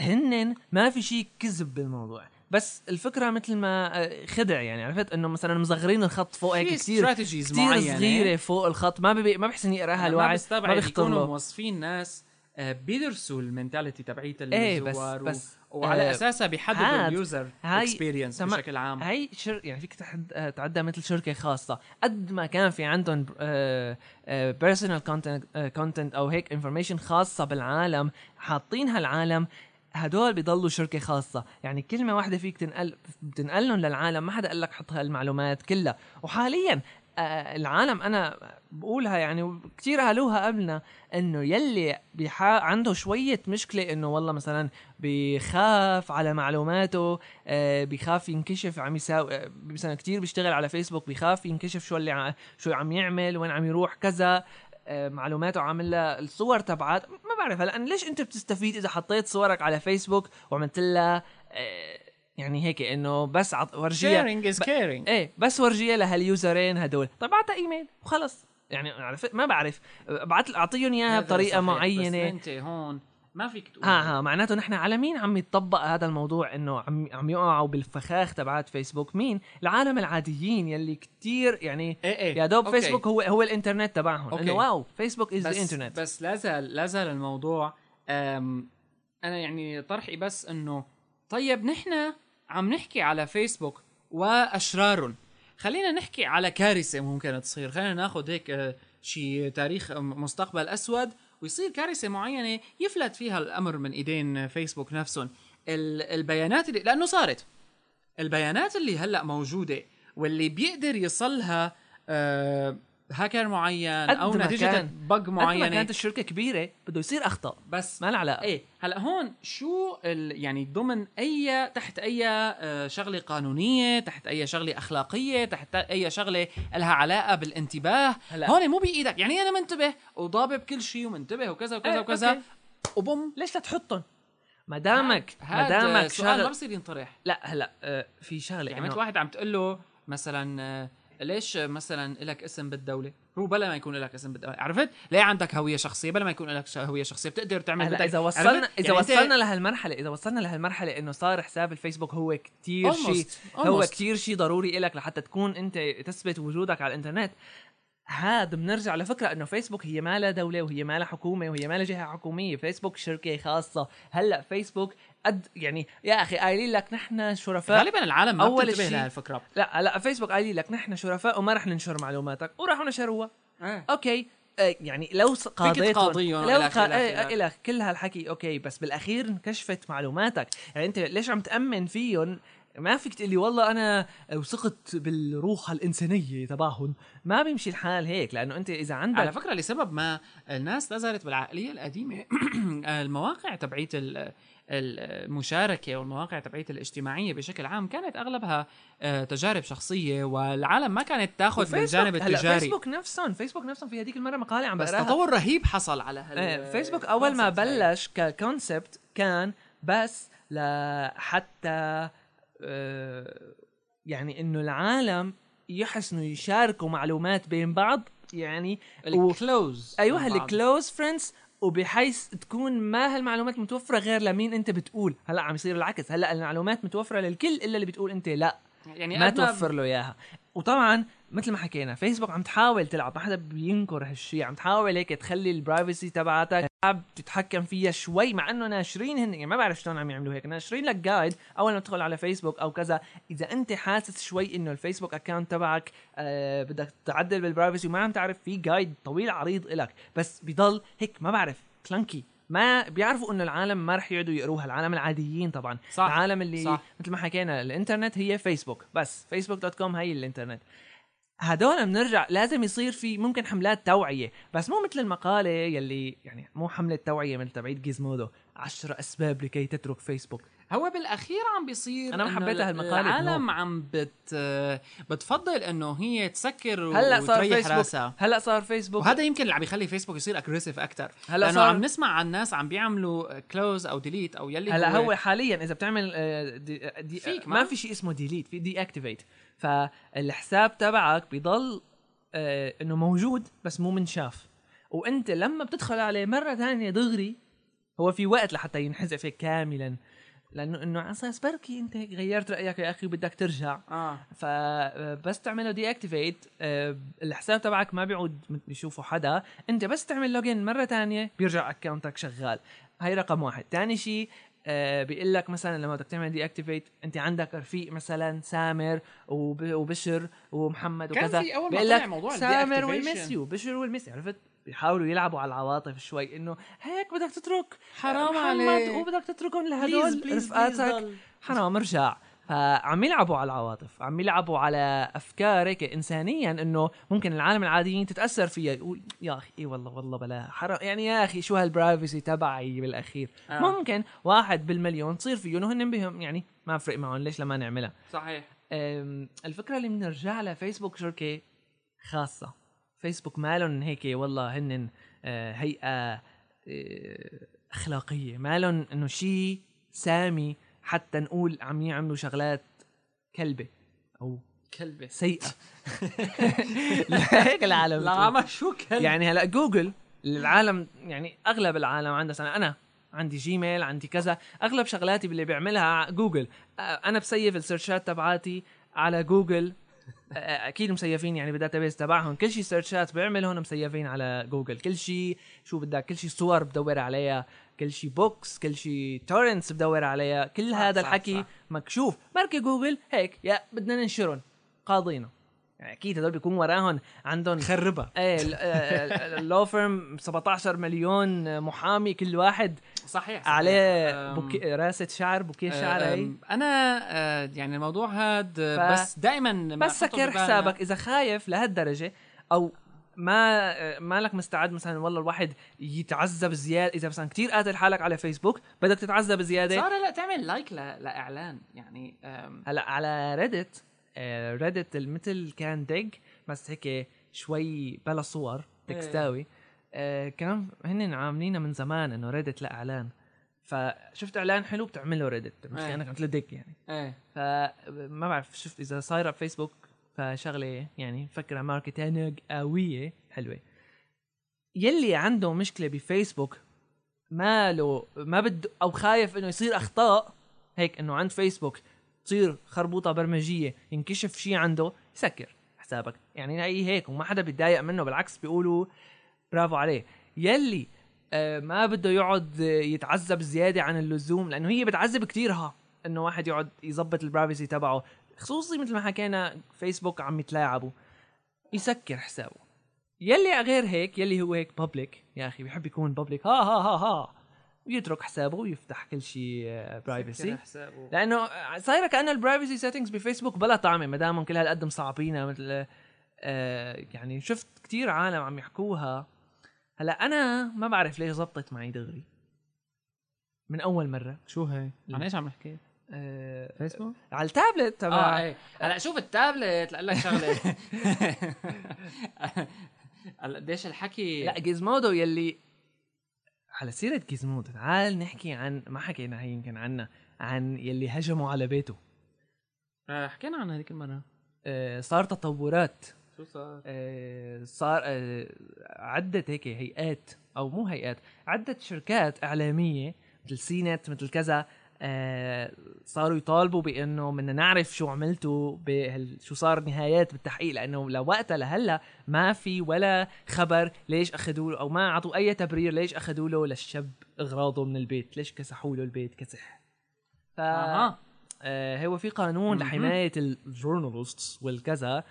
هن ما في شيء كذب بالموضوع. بس الفكرة مثل ما آه، خدع يعني عرفت؟ إنه مثلا مصغرين الخط فوق هيك كثير كثير معينة. صغيرة فوق الخط ما ببي ما بحسن يقرأها ما الواحد بستبعد ما بيخطر يكونوا له موظفين ناس آه، بيدرسوا ال mentality تبعيت إيه بس الزوار و- بس وعلى آه، أساسها بيحددوا ال user experience. بشكل عام. هاي شر يعني فيك تحد... آه، تعدى مثل شركة خاصة. قد ما كان في عندهم personal content content أو هيك information خاصة بالعالم حاطينها العالم هدول بيضلوا شركة خاصة. يعني كلمة واحدة فيك تنقل بتنقلهم للعالم ما حدا قال لك حط هالمعلومات كلها. وحاليا آه، العالم أنا بقولها يعني وكثير قالوها قبلنا إنه يلي عنده شوية مشكلة إنه والله مثلا بيخاف على معلوماته آه، بيخاف ينكشف عم يساوي آه، مثلا كثير بيشتغل على فيسبوك بيخاف ينكشف شو اللي شو عم يعمل وين عم يروح كذا. معلوماته عامل لها الصور تبعات. ما بعرف هلا ليش أنت بتستفيد إذا حطيت صورك على فيسبوك وعملت لها آه، يعني هيك إنه بس عط- ورجيها sharing is caring إيه بس ورجيها لهال user ين هدول. طيب بعتها إيميل وخلص. يعني عرفت ما بعرف. ابعت أعطيهم إياها بطريقة بس معينة. أنت هون ما فيك تقول. ها ها معناته نحن على مين عم يتطبق هذا الموضوع إنه عم عم يقعوا بالفخاخ تبعات فيسبوك؟ مين؟ العالم العاديين يلي كتير يعني إيه إيه يا دوب okay. فيسبوك هو هو الإنترنت تبعهم. إنه wow فيسبوك is the internet بس لا زال لا زال الموضوع أنا يعني طرحي بس إنه طيب نحن عم نحكي على فيسبوك واشرارهم خلينا نحكي على كارثة ممكن تصير. خلينا ناخذ هيك آه، شي تاريخ مستقبل أسود ويصير كارثة معينة يفلت فيها الأمر من إيدين فيسبوك نفسهم. ال- البيانات اللي لأنه صارت. البيانات اللي هلأ موجودة واللي بيقدر يصلها آه هاكر معين أو نتيجة بق قد ما معينة. كانت الشركة كبيرة بده يصير اخطاء بس ما لها علاقة. إيه هلأ هون شو ال يعني ضمن اي تحت أي آه، شغلة قانونية تحت أي شغلة أخلاقية تحت أي شغلة لها علاقة بالانتباه هلأ. هون مو بإيدك. يعني أنا منتبه وضابط كل شيء ومنتبه وكذا وكذا إيه، وكذا أوكي. وبوم ليش لا تحطهم؟ ما دامك ما دامك سؤال ما شغل بصير ينطرح. لا هلأ آه، في شغلة يعني مثل واحد عم تقول له مثلا آه، ليش مثلا لك اسم بالدولة هو بلا ما يكون لك اسم بالدولة عرفت ليه عندك هوية شخصية بلا ما يكون لك هوية شخصية بتقدر تعمل هلا إذا وصلنا عرفت؟ إذا يعني وصلنا لهالمرحلة إذا وصلنا لهالمرحلة إنه صار حساب الفيسبوك هو كتير. شيء هو. كتير شيء ضروري لك لحتى تكون أنت تثبت وجودك على الإنترنت هذا بنرجع لفكره إنه فيسبوك هي ما لها دولة وهي ما لها حكومة وهي ما لها جهة حكومية. فيسبوك شركة خاصة. هلأ فيسبوك قد يعني يا أخي قايلين لك نحن شرفاء غالبا العالم ما أول بتنتبه شيء- لهالفكرة. لا لا فيسبوك قايلين لك نحن شرفاء وما رح ننشر معلوماتك. وراحوا نشروها. آه. okay. آه، يعني لو قاضيتهم تقاضيهم لو قا... إلى كل هالحكي. okay بس بالأخير انكشفت معلوماتك. يعني أنت ليش عم تأمن فيهم ما فيك تقول لي والله أنا وثقت بالروح الإنسانية تبعهم. ما بيمشي الحال هيك لأنه أنت إذا عندك على فكرة لسبب ما الناس لا زالت بالعقلية القديمة. المواقع تبعيت ال- المشاركة والمواقع تبعيت الاجتماعية بشكل عام كانت أغلبها آه، تجارب شخصية والعالم ما كانت تاخذ بالجانب هلأ التجاري. فيسبوك نفسهم فيسبوك نفسهم في هذيك المرة مقالة عم بس تطور رهيب حصل على هال إيه فيسبوك أول ما. بلش ككونسبت كان بس لحتى يعني إنه العالم يحسنوا يشاركوا معلومات بين بعض يعني و- ال close أيوه مع بعض. ال close friends وبحيث تكون ما هالمعلومات متوفرة غير لمين أنت بتقول. هلأ عم يصير العكس. هلأ المعلومات متوفرة للكل إلا اللي بتقول أنت. لأ يعني ما توفر له إياها. وطبعا مثل ما حكينا فيسبوك عم تحاول تلعب ما حدا بينكر هالشيء عم تحاول هيك تخلي ال privacy تبعتك عم تتحكم فيها شوي مع إنه ناشرين هن يعني ما بعرف شلون عم يعملوا هيك ناشرين لك guide أول ما تدخل على فيسبوك أو كذا إذا أنت حاسس شوي إنه الفيسبوك account تبعك آه بدك تعدل بال privacy وما عم تعرف في guide طويل عريض إلك بس بضل هيك ما بعرف clunky ما بيعرفوا إنه العالم ما رح يقعدوا يقروها العالم العاديين طبعا صح. العالم اللي صح. مثل ما حكينا الإنترنت هي فيسبوك بس فيسبوك dot com هي الإنترنت هدول بنرجع لازم يصير في ممكن حملات توعية بس مو مثل المقالة يلي يعني مو حملة توعية مثل تبعيت Gizmodo عشرة أسباب لكي تترك فيسبوك هو بالأخير عم بيصير أنا ما إنه حبيتها هالمقالة العالم عم بت بتفضل إنه هي تسكر هلأ صار فيسبوك راسها. هلأ صار فيسبوك وهذا يمكن اللي عم يخلي فيسبوك يصير aggressive أكثر هلأ لأنه صار- عم نسمع عن ناس عم بيعملوا close أو delete أو يلي هلأ هو حاليا إذا بتعمل آه، de de فيك ما ما؟ في شيء اسمه delete في deactivate فالحساب تبعك بيضل آه، إنه موجود بس مو منشاف. وأنت لما بتدخل عليه مرة ثانية دغري هو في وقت لحتى ينحذف كاملا. لأنه إنه على أساس بركي أنت هيك غيرت رأيك يا أخي وبدك ترجع. آه. فبس تعمله deactivate الحساب تبعك ما بيعود يشوفه حدا. أنت بس تعمل login مرة تانية بيرجع اكونتك شغال. هاي رقم واحد. تاني شيء آه بيقول لك مثلا لما بدك تعمل deactivate أنت عندك رفيق مثلا سامر وب- وبشر ومحمد كان وكذا. في أول ما طلع موضوع سامر. will miss you بشر will miss عرفت؟ بيحاولوا يلعبوا على العواطف شوي إنه هيك بدك تترك. حرام عليك. وبدك تتركهم لهدول رفقاتك. حرام ارجع. فعم يلعبوا على العواطف عم يلعبوا على أفكار هيك انسانيا إنه ممكن العالم العاديين تتأثر فيها. يقول يا أخي اي والله والله بلا. حرام يعني يا أخي شو هالبرايفسي تبعي بالأخير؟ آه. ممكن واحد بالمليون تصير فيهم وهن بهم يعني ما فرق معهم ليش لما نعملها؟ صحيح. الفكرة اللي بنرجع لها فيسبوك شركة خاصة. فيسبوك مالن هيك والله هن آه، هيئة آه، أخلاقية. مالن إنه شيء سامي حتى نقول عم يعملوا شغلات كلبة أو كلبة. سيئة. هيك العالم لا. ما شو كلب يعني هلا جوجل العالم يعني أغلب العالم عنده سنة أنا عندي Gmail عندي كذا أغلب شغلاتي اللي بعملها جوجل. آه، أنا ب save ال search ات تبعاتي على جوجل. أكيد مسيفين يعني بال database تبعهم. كل شيء search ات بعملهم مسيفين على جوجل كل شيء شو بدك كل شيء صور بدور عليها كل شيء books كل شيء torrents بدور عليها. كل هذا الحكي. مكشوف. بركي جوجل هيك يا بدنا ننشرهم. قاضينا. يعني أكيد هدول بيكون وراهم عندهم خربها إيه ال law firm 17 مليون محامي كل واحد. صحيح, صحيح. عليه بوكي راسة شعر بوكيه شعر هي أنا آه، يعني الموضوع هاد ف- بس دائما بس سكر حسابك إذا خايف لهالدرجة أو ما مالك مستعد مثلا والله الواحد يتعذب زيادة إذا مثلا كتير قاتل حالك على فيسبوك بدك تتعذب زيادة. صار لا تعمل like. لإعلان يعني هلأ على Reddit Reddit مثل كان دق بس هيك شوي بلا صور تكستاوي. آه، كان هن عاملينها من زمان إنه Reddit لا إعلان. فشفت إعلان حلو بتعمله Reddit مش إيه. كأنك عم تلدق يعني. إيه. فما بعرف شفت إذا صايره بفيسبوك فشغلة يعني فكرة ماركتينج قوية حلوة. يلي عنده مشكلة بفيسبوك ماله ما بده أو خايف إنه يصير أخطاء هيك إنه عند فيسبوك تصير خربوطة برمجية ينكشف شيء عنده يسكر حسابك. يعني هي هيك وما حدا بيتضايق منه بالعكس بيقولوا برافو عليه. يلي آه ما بده يقعد يتعذب زيادة عن اللزوم لأنه هي بتعذب كتير ها إنه واحد يقعد يظبط ال privacy تبعه. خصوصي مثل ما حكينا فيسبوك عم يتلاعبوا. يسكر حسابه. يلي غير هيك يلي هو هيك public يا أخي بيحب يكون public ها ها ها ها. ويترك حسابه ويفتح كل شيء privacy حسابه. لأنه صايره كأنه ال privacy settings بفيسبوك بلا طعمة ما دامهم كل هالقد مصعبينها مثل آه يعني شفت كتير عالم عم يحكوها. هلأ أنا ما بعرف ليش زبطت معي دغري. من أول مرة. شو هي؟ عن إيش عم نحكي؟ آه فيسبوك؟ على التابلت آه تبع إيه. هلأ شوف التابلت لاقول لك شغلة. هلأ قديش الحكي لأ Gizmodo يلي على سيرة Gizmodo تعال نحكي عن ما حكينا هي يمكن عنها عن يلي هجموا على بيته. آه، حكينا عن هذيك المرة. آه صار تطورات. شو صار؟ آه، صار آه، عدة هيك هيئات أو مو هيئات عدة شركات إعلامية مثل CNET مثل كذا صاروا يطالبوا بإنه بدنا نعرف شو عملتوا بهال شو صار نهايات بالتحقيق لأنه لوقتها لهلا ما في ولا خبر ليش أخذوا له أو ما أعطوا أي تبرير ليش أخذوا له للشاب أغراضه من البيت ليش كسحوا له البيت كسح. ف أها. آه هو في قانون. لحماية ال journalists والكذا.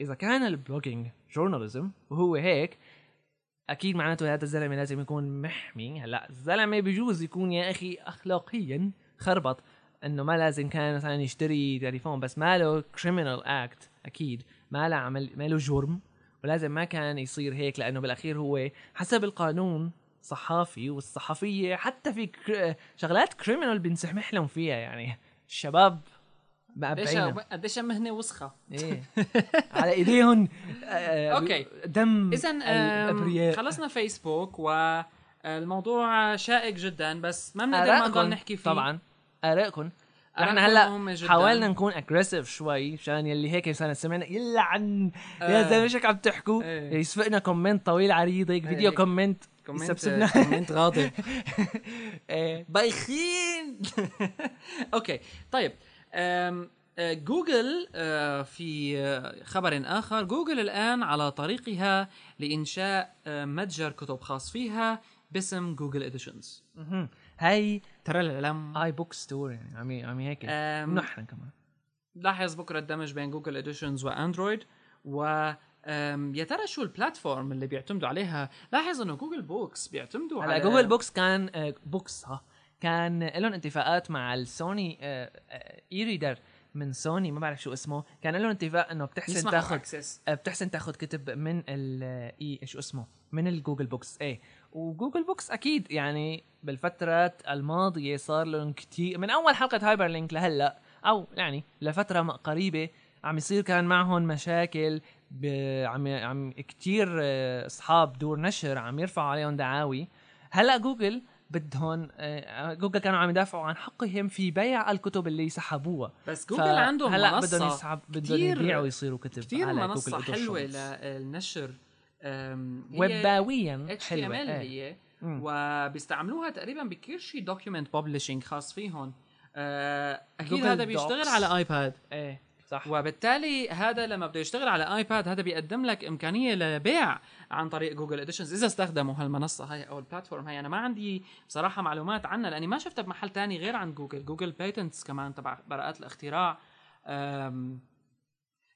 إذا كان ال blogging journalism وهو هيك أكيد معناته هذا الزلمة لازم يكون محمي هلا الزلمة بيجوز يكون يا أخي اخلاقيا خربط إنه ما لازم كان مثلا يشتري تليفون بس ما له criminal act أكيد ما له عمل ما له جرم ولازم ما كان يصير هيك لأنه بالأخير هو حسب القانون صحافي والصحفية حتى في. شغلات criminal بنسمح لهم فيها يعني الشباب مقبعينها قديش مهنة وسخة. إيه. على إيديهم آه، أوكي. دم اذا خلصنا فيسبوك والموضوع شائك جدا بس ما بنقدر ما نضل نحكي فيه. طبعا. آرائكم. إحنا هلأ. حاولنا نكون aggressive شوي عشان يلي هيك مثلا سمعنا يلا عن آه. يا زلمة شو عم تحكوا؟ إيه. يسفقنا comment طويل عريض هيك فيديو هيك. comment comment يسبسبنا. comment غاضب. إيه. بايخين أوكي. طيب. آه، جوجل آه، في آه، خبر آخر. جوجل الآن على طريقها لإنشاء آه، متجر كتب خاص فيها باسم Google Editions. هاي ترى العلم e-book store يعني عم عم هيك. نحن كمان. لاحظ بكرة الدمج بين Google Editions واندرويد و يا ترى شو ال platform اللي بيعتمدوا عليها؟ لاحظ إنه Google Books بيعتمدوا على Google Books كان Books ها. كان لهم اتفاقات مع السوني آه، آه، e-reader من سوني ما بعرف شو اسمه. كان لهم اتفاق إنه بتحسن تاخذ آه، بتحسن تاخذ كتب من الاي شو اسمه من ال Google Books إيه. و Google Books أكيد يعني بالفترات الماضية صار لهم كتير من أول حلقة Hyperlink لهلأ أو يعني لفترة قريبة عم يصير كان معهم مشاكل. عم عم كثير أصحاب دور نشر عم يرفعوا عليهم دعاوي. هلأ جوجل بدهم آه، جوجل كانوا عم يدافعوا عن حقهم في بيع الكتب اللي سحبوها بس جوجل عندهم هلأ بدهم يسحب بدهم كتير- يبيعوا يصيروا كتب كثير على منصة جوجل حلوة Editions. للنشر ويباويا ام ال إيه. هي. وبيستعملوها تقريبا بكل شيء دوكيومنت ببلشنج خاص فيهم آه، أكيد هذا بيشتغل. على ايباد إيه صح. وبالتالي هذا لما بده يشتغل على آيباد هذا بيقدم لك إمكانية لبيع عن طريق Google Editions إذا استخدموا هالمنصة هاي أو ال platform هاي. أنا ما عندي بصراحة معلومات عنها لأني ما شفتها بمحل تاني غير عن جوجل Google Patents كمان تبع براءات الاختراع.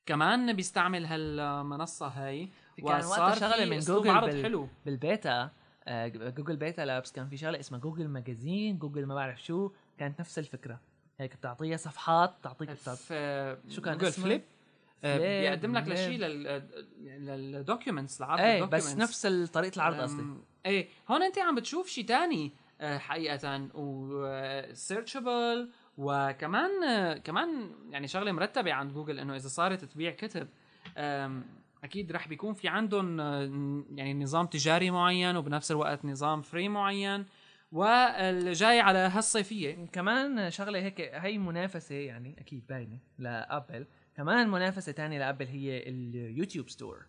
كمان بيستعمل هالمنصة هاي. كان وقتها في من جوجل عرض بال- حلو. بالبيتا جوجل بيتا لابس كان في شغلة اسمها جوجل ماجازين جوجل ما بعرف شو كانت نفس الفكرة. هيك بتعطيها صفحات تعطيك بتعط- في شو كان جوجل اسمه؟ فليب آه، بيقدم لك. لشيء لل للدوكيومنتس لعرض إيه بس نفس طريقة العرض قصدي إيه هون أنت عم بتشوف شيء تاني آه، حقيقة وسيرشبل وكمان كمان يعني شغلة مرتبة عند جوجل إنه إذا صارت تبيع كتب أكيد رح بيكون في عندهم آه، يعني نظام تجاري معين وبنفس الوقت نظام free معين والجاي على هالصيفية. كمان شغلة هيك هي منافسة يعني أكيد باينة لأبل. كمان منافسة تانية لأبل هي ال YouTube Store.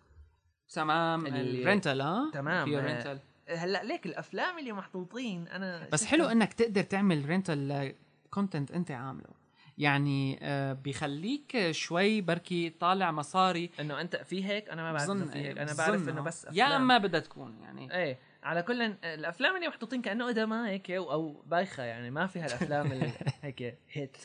تمام ال rental ها؟ تمام، في rental. هلأ ليك الأفلام اللي محطوطين. أنا بس. حلو إنك تقدر تعمل rental content أنت عامله. يعني آه، بيخليك شوي بركي طالع مصاري. إنه أنت في هيك أنا ما بعرف في هيك. أنا بعرف إنه آه. بس يا أفلام. اما بدها تكون يعني. إيه. على كل الأفلام اللي محطوطين كأنه قدما هيك أو, بايخة يعني ما في هالافلام اللي هيك hit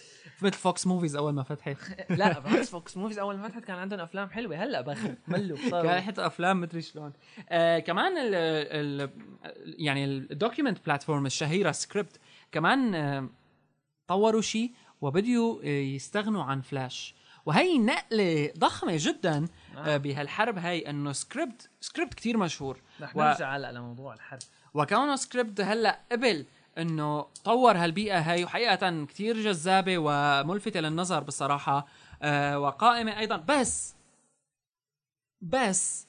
مثل Fox Movies أول ما فتحت. لا بالعكس Fox Movies أول ما فتحت كان عندهم أفلام حلوة. هلأ بخ ملوا صاروا. كان حتى أفلام مدري شلون. آه كمان ال ال يعني ال document platform الشهيرة Scribd كمان آه طوروا شيء وبديوا آه، يستغنوا عن فلاش وهي نقلة ضخمة جدا. آه بهالحرب هاي إنه Scribd Scribd كتير مشهور. رح و- نرجع هلأ لموضوع الحرب. وكونه Scribd هلأ قبل إنه طور هالبيئة هاي وحقيقة كتير جذابة وملفتة للنظر بصراحة آه وقائمة أيضا. بس بس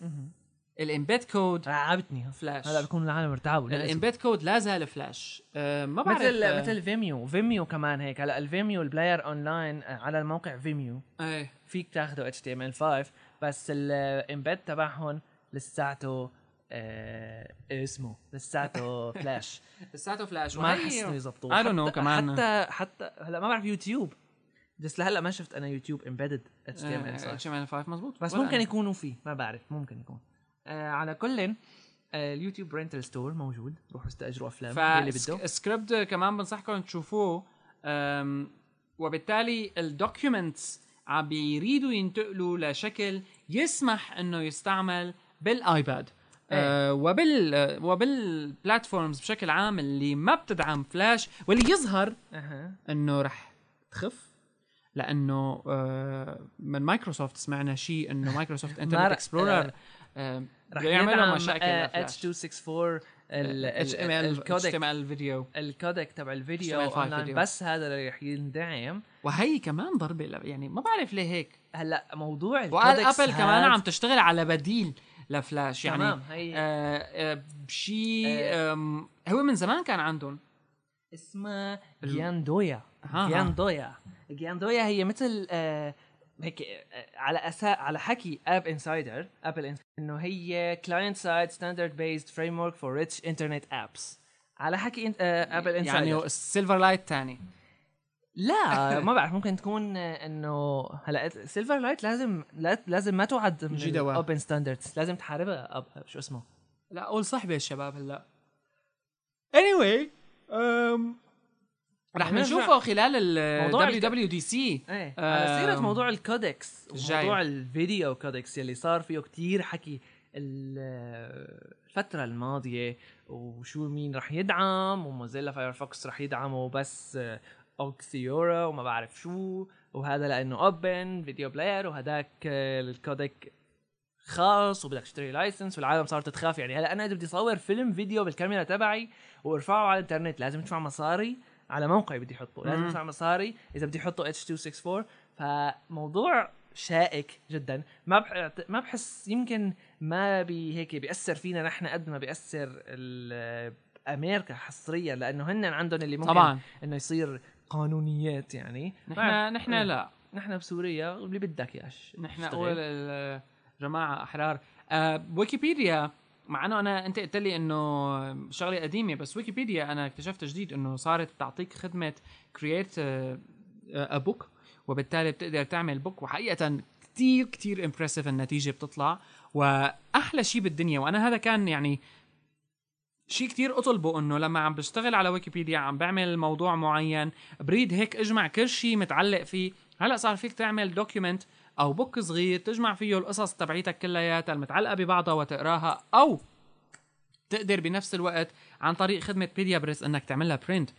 ال embed code رعبتني فلاش. هلا بكون العالم ارتعبوا. ال embed code لا زال فلاش. آه ما بعرف مثل آه، مثل Vimeo Vimeo كمان هيك. هلا ال Vimeo ال player online على الموقع Vimeo إيه. فيك تاخده HTML 5 بس ال embed تبعهم لساته آه اسمه لساته فلاش. لساته فلاش. ما وهي- حسنوا يظبطوه I don't know حتى- كمان. حتى حتى هلا ما بعرف يوتيوب بس لهلا ما شفت أنا يوتيوب امبيدد اتش تي ام ال 5 اتش ام ال 5 مزبوط بس ممكن أنا. يكونوا فيه. ما بعرف ممكن يكون. على كل آه ال YouTube rental store موجود. روحوا استأجروا أفلام. اللي بده ف Scribd كمان بنصحكم تشوفوه. وبالتالي ال documents عم بيريدوا ينتقلوا لشكل يسمح إنه يستعمل بال iPad. أه وبال آه، وبال platforms بشكل عام اللي ما بتدعم فلاش واللي يظهر أها. إنه رح تخف لأنه آه، من مايكروسوفت سمعنا شيء إنه مايكروسوفت ما Internet Explorer رح يعملوا مشاكل آه. H264 ال- HTML- ال الكودك اتش ام ال codec HTML video ال codec تبع الفيديو HTML5 online video. بس هذا اللي رح يندعم وهي كمان ضربة يعني ما بعرف ليه هيك هلا موضوع ال codecs Apple كمان عم تشتغل على بديل لفلاش يعني تمام هي آه آه بشيء آه. هو من زمان كان عندهم اسمها Gianduia. Gianduia Gianduia هي مثل آه هيك آه، على أساس على حكي App Insider Apple إنه هي client side standard based framework for rich internet apps على حكي Apple Insider يعني ال Silverlight تاني. لا ما بعرف ممكن تكون آه، إنه هلا Silverlight لازم لا- لازم ما تعد من. open standards لازم تحاربها أب شو اسمه؟ لا قول صحبه الشباب هلا. Anyway um, رح نرجع- نشوفه خلال ال الك- WWDC إيه على سيرة موضوع ال codecs. موضوع ال video codecs يلي صار فيه كتير حكي ال- الفترة الماضية وشو مين رح يدعم و Mozilla Firefox رح يدعموا بس Ogg Theora وما بعرف شو وهذا لأنه open video player وهداك آه، ال codec خاص وبدك تشتري license والعالم صارت تخاف. يعني هلا أنا إذا بدي أصور فيلم فيديو بالكاميرا تبعي وأرفعه على الإنترنت لازم أدفع مصاري. على موقعي بدي احطه لازم مم. ادفع مصاري إذا بدي احطه H 264 فموضوع شائك جدا. ما بح... ما بحس يمكن ما بي هيك بيأثر فينا نحن قد ما بيأثر ال- أمريكا حصريا لأنه هن عندهم اللي ممكن طبعا. إنه يصير قانونيات يعني. نحن نحن. لا. نحن بسوريا اللي بدك يا ش- نحن. أول الجماعه أحرار. آه ويكيبيديا. مع إنه أنا أنت قلت لي إنه شغلة قديمة بس ويكيبيديا أنا اكتشفت جديد إنه صارت تعطيك خدمة create book وبالتالي بتقدر تعمل book وحقيقة كتير كتير impressive النتيجة بتطلع وأحلى شيء بالدنيا. وأنا هذا كان يعني شيء كتير أطلبه إنه لما عم بشتغل على ويكيبيديا عم بعمل موضوع معين بريد هيك أجمع كل شيء متعلق فيه هلأ صار فيك تعمل document أو book صغير تجمع فيه القصص تبعيتك كلياتها المتعلقة ببعضها وتقراها أو تقدر بنفس الوقت عن طريق خدمة PediaPress إنك تعملها print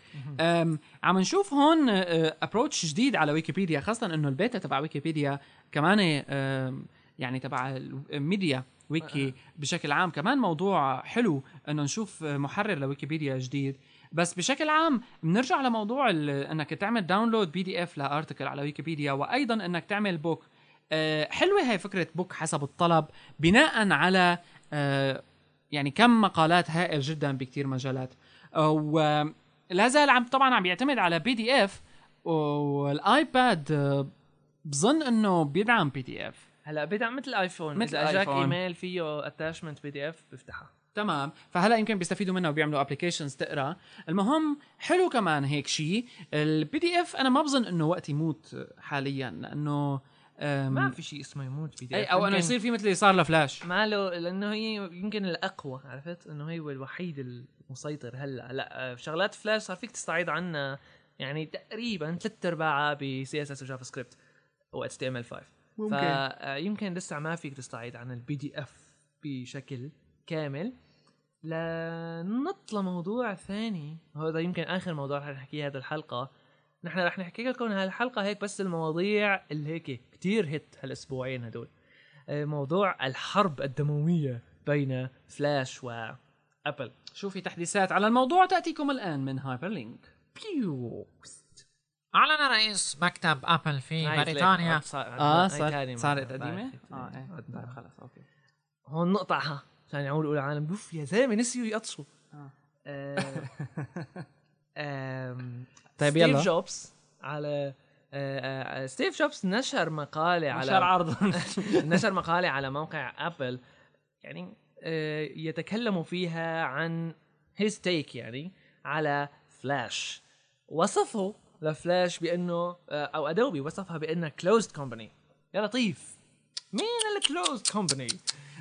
عم نشوف هون approach جديد على ويكيبيديا خاصة إنه البيتا تبع ويكيبيديا كمان يعني تبع ال MediaWiki بشكل عام. كمان موضوع حلو إنه نشوف محرر لويكيبيديا جديد. بس بشكل عام بنرجع لموضوع إنك تعمل download PDF ل article على ويكيبيديا وأيضا إنك تعمل book حلوة هاي فكرة book حسب الطلب بناء على آه، يعني كم مقالات هائل جدا بكتير مجالات. ولا زال عم طبعا عم يعتمد على PDF وال iPad آه، بظن إنه بيدعم PDF هلأ بدعم مثل ال iPhone مثل إذا إجاك. إيميل فيه attachment PDF بيفتحها تمام. فهلأ يمكن بيستفيدوا منها وبيعملوا applications تقرأ. المهم حلو كمان هيك شيء ال PDF أنا ما بظن إنه وقت يموت حاليا لأنه ما في شيء اسمه يموت PDF أو إنه يصير في مثل اللي صار لفلاش ما له لأنه هي يمكن الأقوى عرفت؟ إنه هي هو الوحيد المسيطر هلأ. لأ شغلات فلاش صار فيك تستعيد عنها يعني تقريبا ثلاث ارباعها بسي اس اس وجافا سكريبت و اتش تي ام ال 5 ممكن. فيمكن لسه ما فيك تستعيد عن ال PDF بشكل كامل. لنط لموضوع ثاني. هذا يمكن آخر موضوع رح نحكيه هذه الحلقة. نحن رح نحكي لكم هالحلقة هيك بس المواضيع اللي هيك كتير hit هالأسبوعين هدول. آه، موضوع الحرب الدموية بين Flash و Apple شو في تحديثات على الموضوع؟ تأتيكم الآن من Hyperlink بيو أعلن رئيس مكتب Apple في بريطانيا. آه صار صارت. قديمة. آه إيه. طيب خلص okay. هون نقطعها عشان يعودوا العالم بوف يا زلمة نسيوا يقطشوا. آه. آه، آم، طيب ستيف يلا. جوبز على آه، آه، ستيف جوبز نشر مقالة على نشر عرض. نشر مقالة على موقع أبل يعني آه، يتكلم فيها عن his take يعني على فلاش وصفه لفلاش بأنه آه، أو ادوبي وصفها بأنها closed company يا لطيف مين ال closed company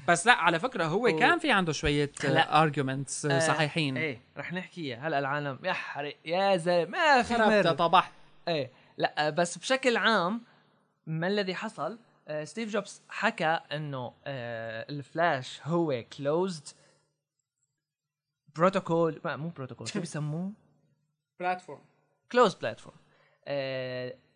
بس لا على فكرة هو و- كان في عنده شوية. arguments آه، صحيحين. إيه رح نحكيها هلا العالم. يحرق يا زلمة ما في خربت مرة. طبح إيه لا بس بشكل عام ما الذي حصل؟ آه، ستيف جوبز حكى إنه آه، الفلاش هو closed protocol ما مو بروتوكول شو بيسموه؟ platform closed platform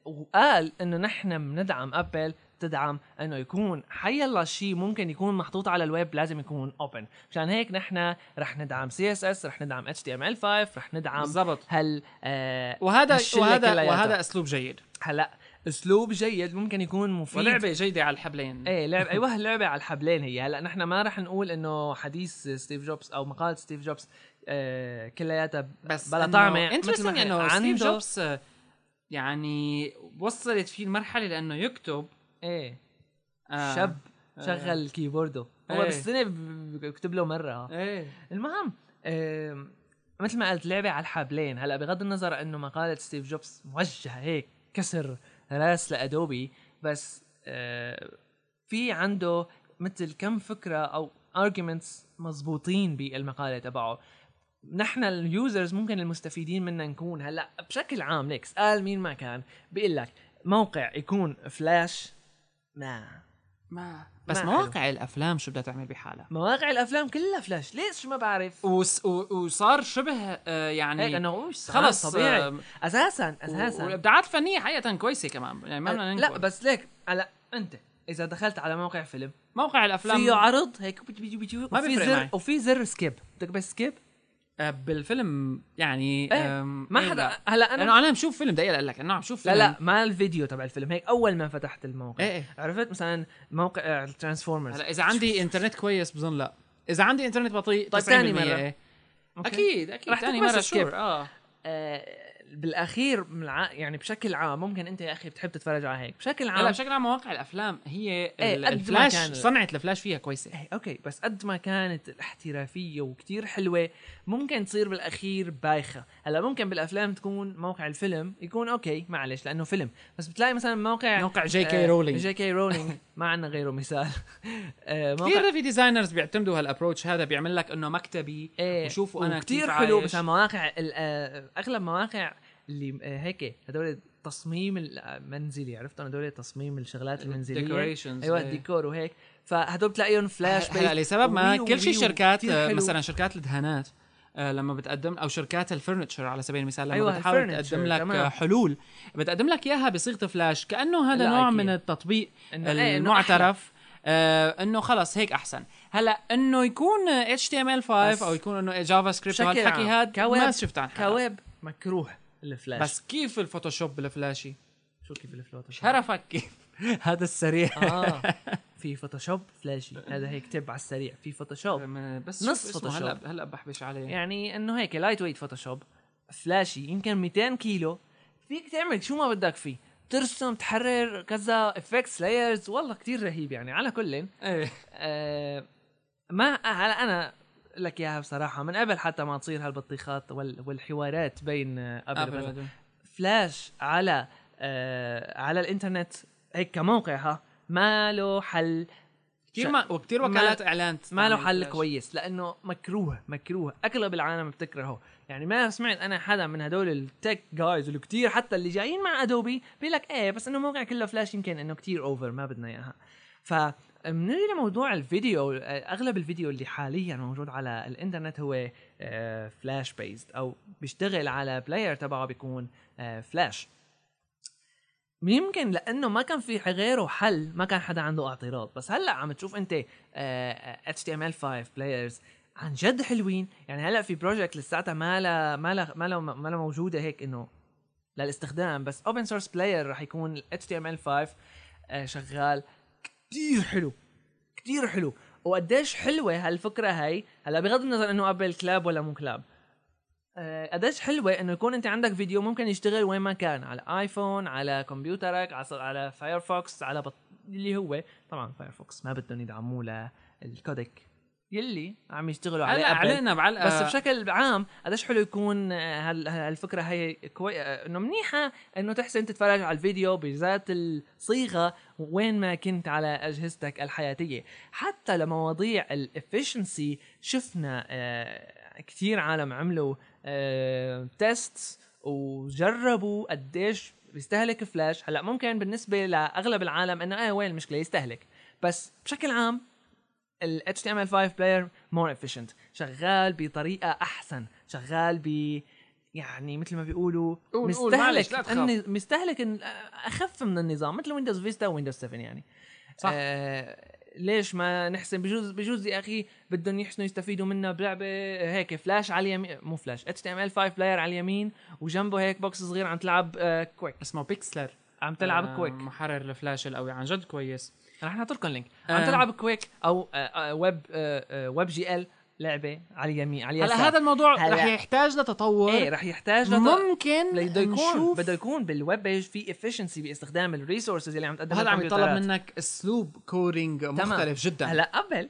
وقال إنه نحن بندعم ابل تدعم إنه يكون حيلا شيء ممكن يكون محطوط على الويب لازم يكون open مشان هيك نحن رح ندعم CSS رح ندعم HTML 5 رح ندعم بالضبط. هل آه وهذا وهذا كلياتها. وهذا أسلوب جيد. هلا أسلوب جيد ممكن يكون مفيد. ولعبة جيدة على الحبلين. إيه لعب أيوه اللعبه على الحبلين هي. هلا نحن ما رح نقول إنه حديث ستيف جوبز أو مقال ستيف جوبز آه كلياتها بس بلا طعمة interesting إنه ستيف جوبز آه، يعني وصلت فيه المرحلة لأنه يكتب إيه آه. شاب آه. شغل keyboard ه هو إيه. بالسنة بكتب له مرة إيه المهم آم، مثل ما قلت لعبة على الحبلين هلأ بغض النظر إنه مقالة ستيف جوبز موجهة هيك كسر راس لأدوبي بس آه، في عنده مثل كم فكرة أو arguments مزبوطين بالمقالة تبعه نحن ال users ممكن المستفيدين منا نكون هلأ بشكل عام ليك اسال مين ما كان بيقول لك موقع يكون فلاش ما. ما. بس ما مواقع الأفلام شو بدها تعمل بحالها؟ مواقع الأفلام كلها فلاش ليش ما بعرف؟ وس و... وصار شبه آه يعني هيك انه هو خلص خلص طبيعي. آه، أساسا أساسا. والإبداعات الفنية حقيقة كويسة كمان. يعني ما بدنا لا. بس ليك هلا أنت إذا دخلت على موقع فيلم موقع الأفلام فيه عرض هيك بيجي بيجي بيجي ما وفي بيفرق زر معي. وفي زر skip. بدك بس skip؟ آه، بالفيلم يعني إيه ما إيه حدا لا. هلا لأنه أنا أنا عم شوف فيلم دقيقة لك انه عم شوف لا فيلم. لا ما الفيديو تبع الفيلم هيك أول ما فتحت الموقع. إيه إيه. عرفت؟ مثلا موقع ال Transformers هلا إذا عندي إنترنت كويس بظن لا. إذا عندي إنترنت بطيء طيب 90% تاني مرة. إيه. أكيد أكيد. ثاني مرة. sure آه. آه بالأخير. يعني بشكل عام ممكن أنت يا أخي بتحب تتفرج على هيك. بشكل عام هلا بشكل عام مواقع الأفلام هي ما الفلاش صنعت الفلاش فيها كويسة. إيه okay بس قد ما كانت الاحترافية وكتير حلوة ممكن تصير بالأخير بايخة. هلا ممكن بالأفلام تكون موقع الفيلم يكون okay معلش لأنه فيلم. بس بتلاقي مثلا موقع موقع J.K. آه، Rowling. J.K. Rowling. ما عندنا غيره مثال. آه، كثير في designers بيعتمدوا هال approach هذا بيعمل لك إنه مكتبي. إيه وشوفوا أنا كثير حلو. مثلا مواقع آه، أغلب مواقع اللي آه، هيك هدول تصميم المنزلي عرفت؟ هدول تصميم الشغلات المنزلية. أيوه إيه. الديكور وهيك. فهدول بتلاقيهم فلاش هلا لسبب ما كل شيء شركات آه،. مثلا شركات الدهانات آه، لما بتقدم أو شركات ال furniture على سبيل المثال لما أيوة، بتحاول تقدم لك تمام. آه، حلول بتقدم لك إياها بصيغة فلاش كأنه هذا نوع أكيد. من التطبيق إنه- إيه، إنه المعترف. آه إنه خلص هيك أحسن. هلأ إنه يكون HTML 5 بس أو يكون إنه JavaScript عام، هذا ما شفت عن حدا كويب. مكروه الفلاش بس كيف الفوتوشوب بالفلاشي شو كيف الفوتوشوب؟ شرفك كيف؟ هذا السريع. آه. في فوتوشوب فلاشي هذا هيك تب على السريع. في فوتوشوب بس نص فوتوشوب. هلا هلا بحبش عليه. يعني إنه هيك lightweight فوتوشوب فلاشي يمكن 200 كيلو. فيك تعمل شو ما بدك فيه. ترسم تحرر كذا effects layers والله كتير رهيب يعني. على كل. إيه. آه ما هلا أنا لك إياها بصراحة. من قبل حتى ما تصير هالبطيخات وال- والحوارات بين آه، أبل. فلاش على آه على الإنترنت. هيك كموقع ها ما له حل كثير ما وكثير وكالات إعلان ما له حل. كويس لأنه مكروه مكروه. أغلب العالم بتكرهه. يعني ما سمعت أنا حدا من هدول ال tech guys اللي كتير حتى اللي جايين مع ادوبي بيقول لك إيه بس إنه موقع كله فلاش يمكن إنه كتير over ما بدنا إياها. ف بنيجي لموضوع الفيديو آه، أغلب الفيديو اللي حاليا موجود على الإنترنت هو Flash based أو بيشتغل على player تبعه بيكون آه، فلاش يمكن لأنه ما كان في غيره حل ما كان حدا عنده اعتراض. بس هلأ عم تشوف أنت HTML 5 players عن جد حلوين. يعني هلأ في project لساتها ما لها ما لها ما لها ما لها موجودة هيك إنه للاستخدام. بس open source player رح يكون HTML 5 آه، شغال كتير حلو كتير حلو. وقديش حلوة هالفكرة هاي. هلأ بغض النظر إنه ابل كلاب ولا مو كلاب قديش حلوة إنه يكون أنت عندك فيديو ممكن يشتغل وين ما كان على ايفون على كمبيوترك على على فايرفوكس على بط... اللي هو. طبعا فايرفوكس ما بدهم يدعموه لل codec. يلي عم يشتغلوا عليه ابل علينا بعلقة. بس بشكل عام قديش حلو يكون آه، هال- هالفكرة هي كوي... آه، إنه منيحة إنه تحسن تتفرج على الفيديو بذات الصيغة وين ما كنت على أجهزتك الحياتية. حتى لمواضيع ال efficiency شفنا آه، كثير عالم عملوا test وجربوا قديش بيستهلك فلاش هلأ ممكن بالنسبة لأغلب العالم إنه إيه وين المشكلة؟ يستهلك. بس بشكل عام ال HTML5 player more efficient. شغال بطريقة أحسن. شغال ب يعني مثل ما بيقولوا قول- قول، تخاف. الن- مستهلك أخف من النظام مثل Windows Vista و Windows 7 يعني. صح. آه ليش ما نحسن بجوز بجوز يا أخي بدهم يحسنوا يستفيدوا منها بلعبة هيك فلاش على اليمين مو Flash HTML 5 player على اليمين وجنبه هيك box صغير عم تلعب آه Quake اسمه بيكسلر عم تلعب آه، Quake محرر الفلاش القوي عن جد كويس. رح نحط لكم link آه. عم تلعب Quake أو آه، آه، ويب آه، آه، WebGL لعبة على اليمين على هلا اليسار. هذا الموضوع هلا- رح يحتاج لتطور. إيه رح يحتاج لط- ممكن بده يكون بده يكون بال web page في efficiency باستخدام ال resources اللي عم تقدمها وهذا عم يطلب. منك اسلوب coding مختلف جدا. هلا قبل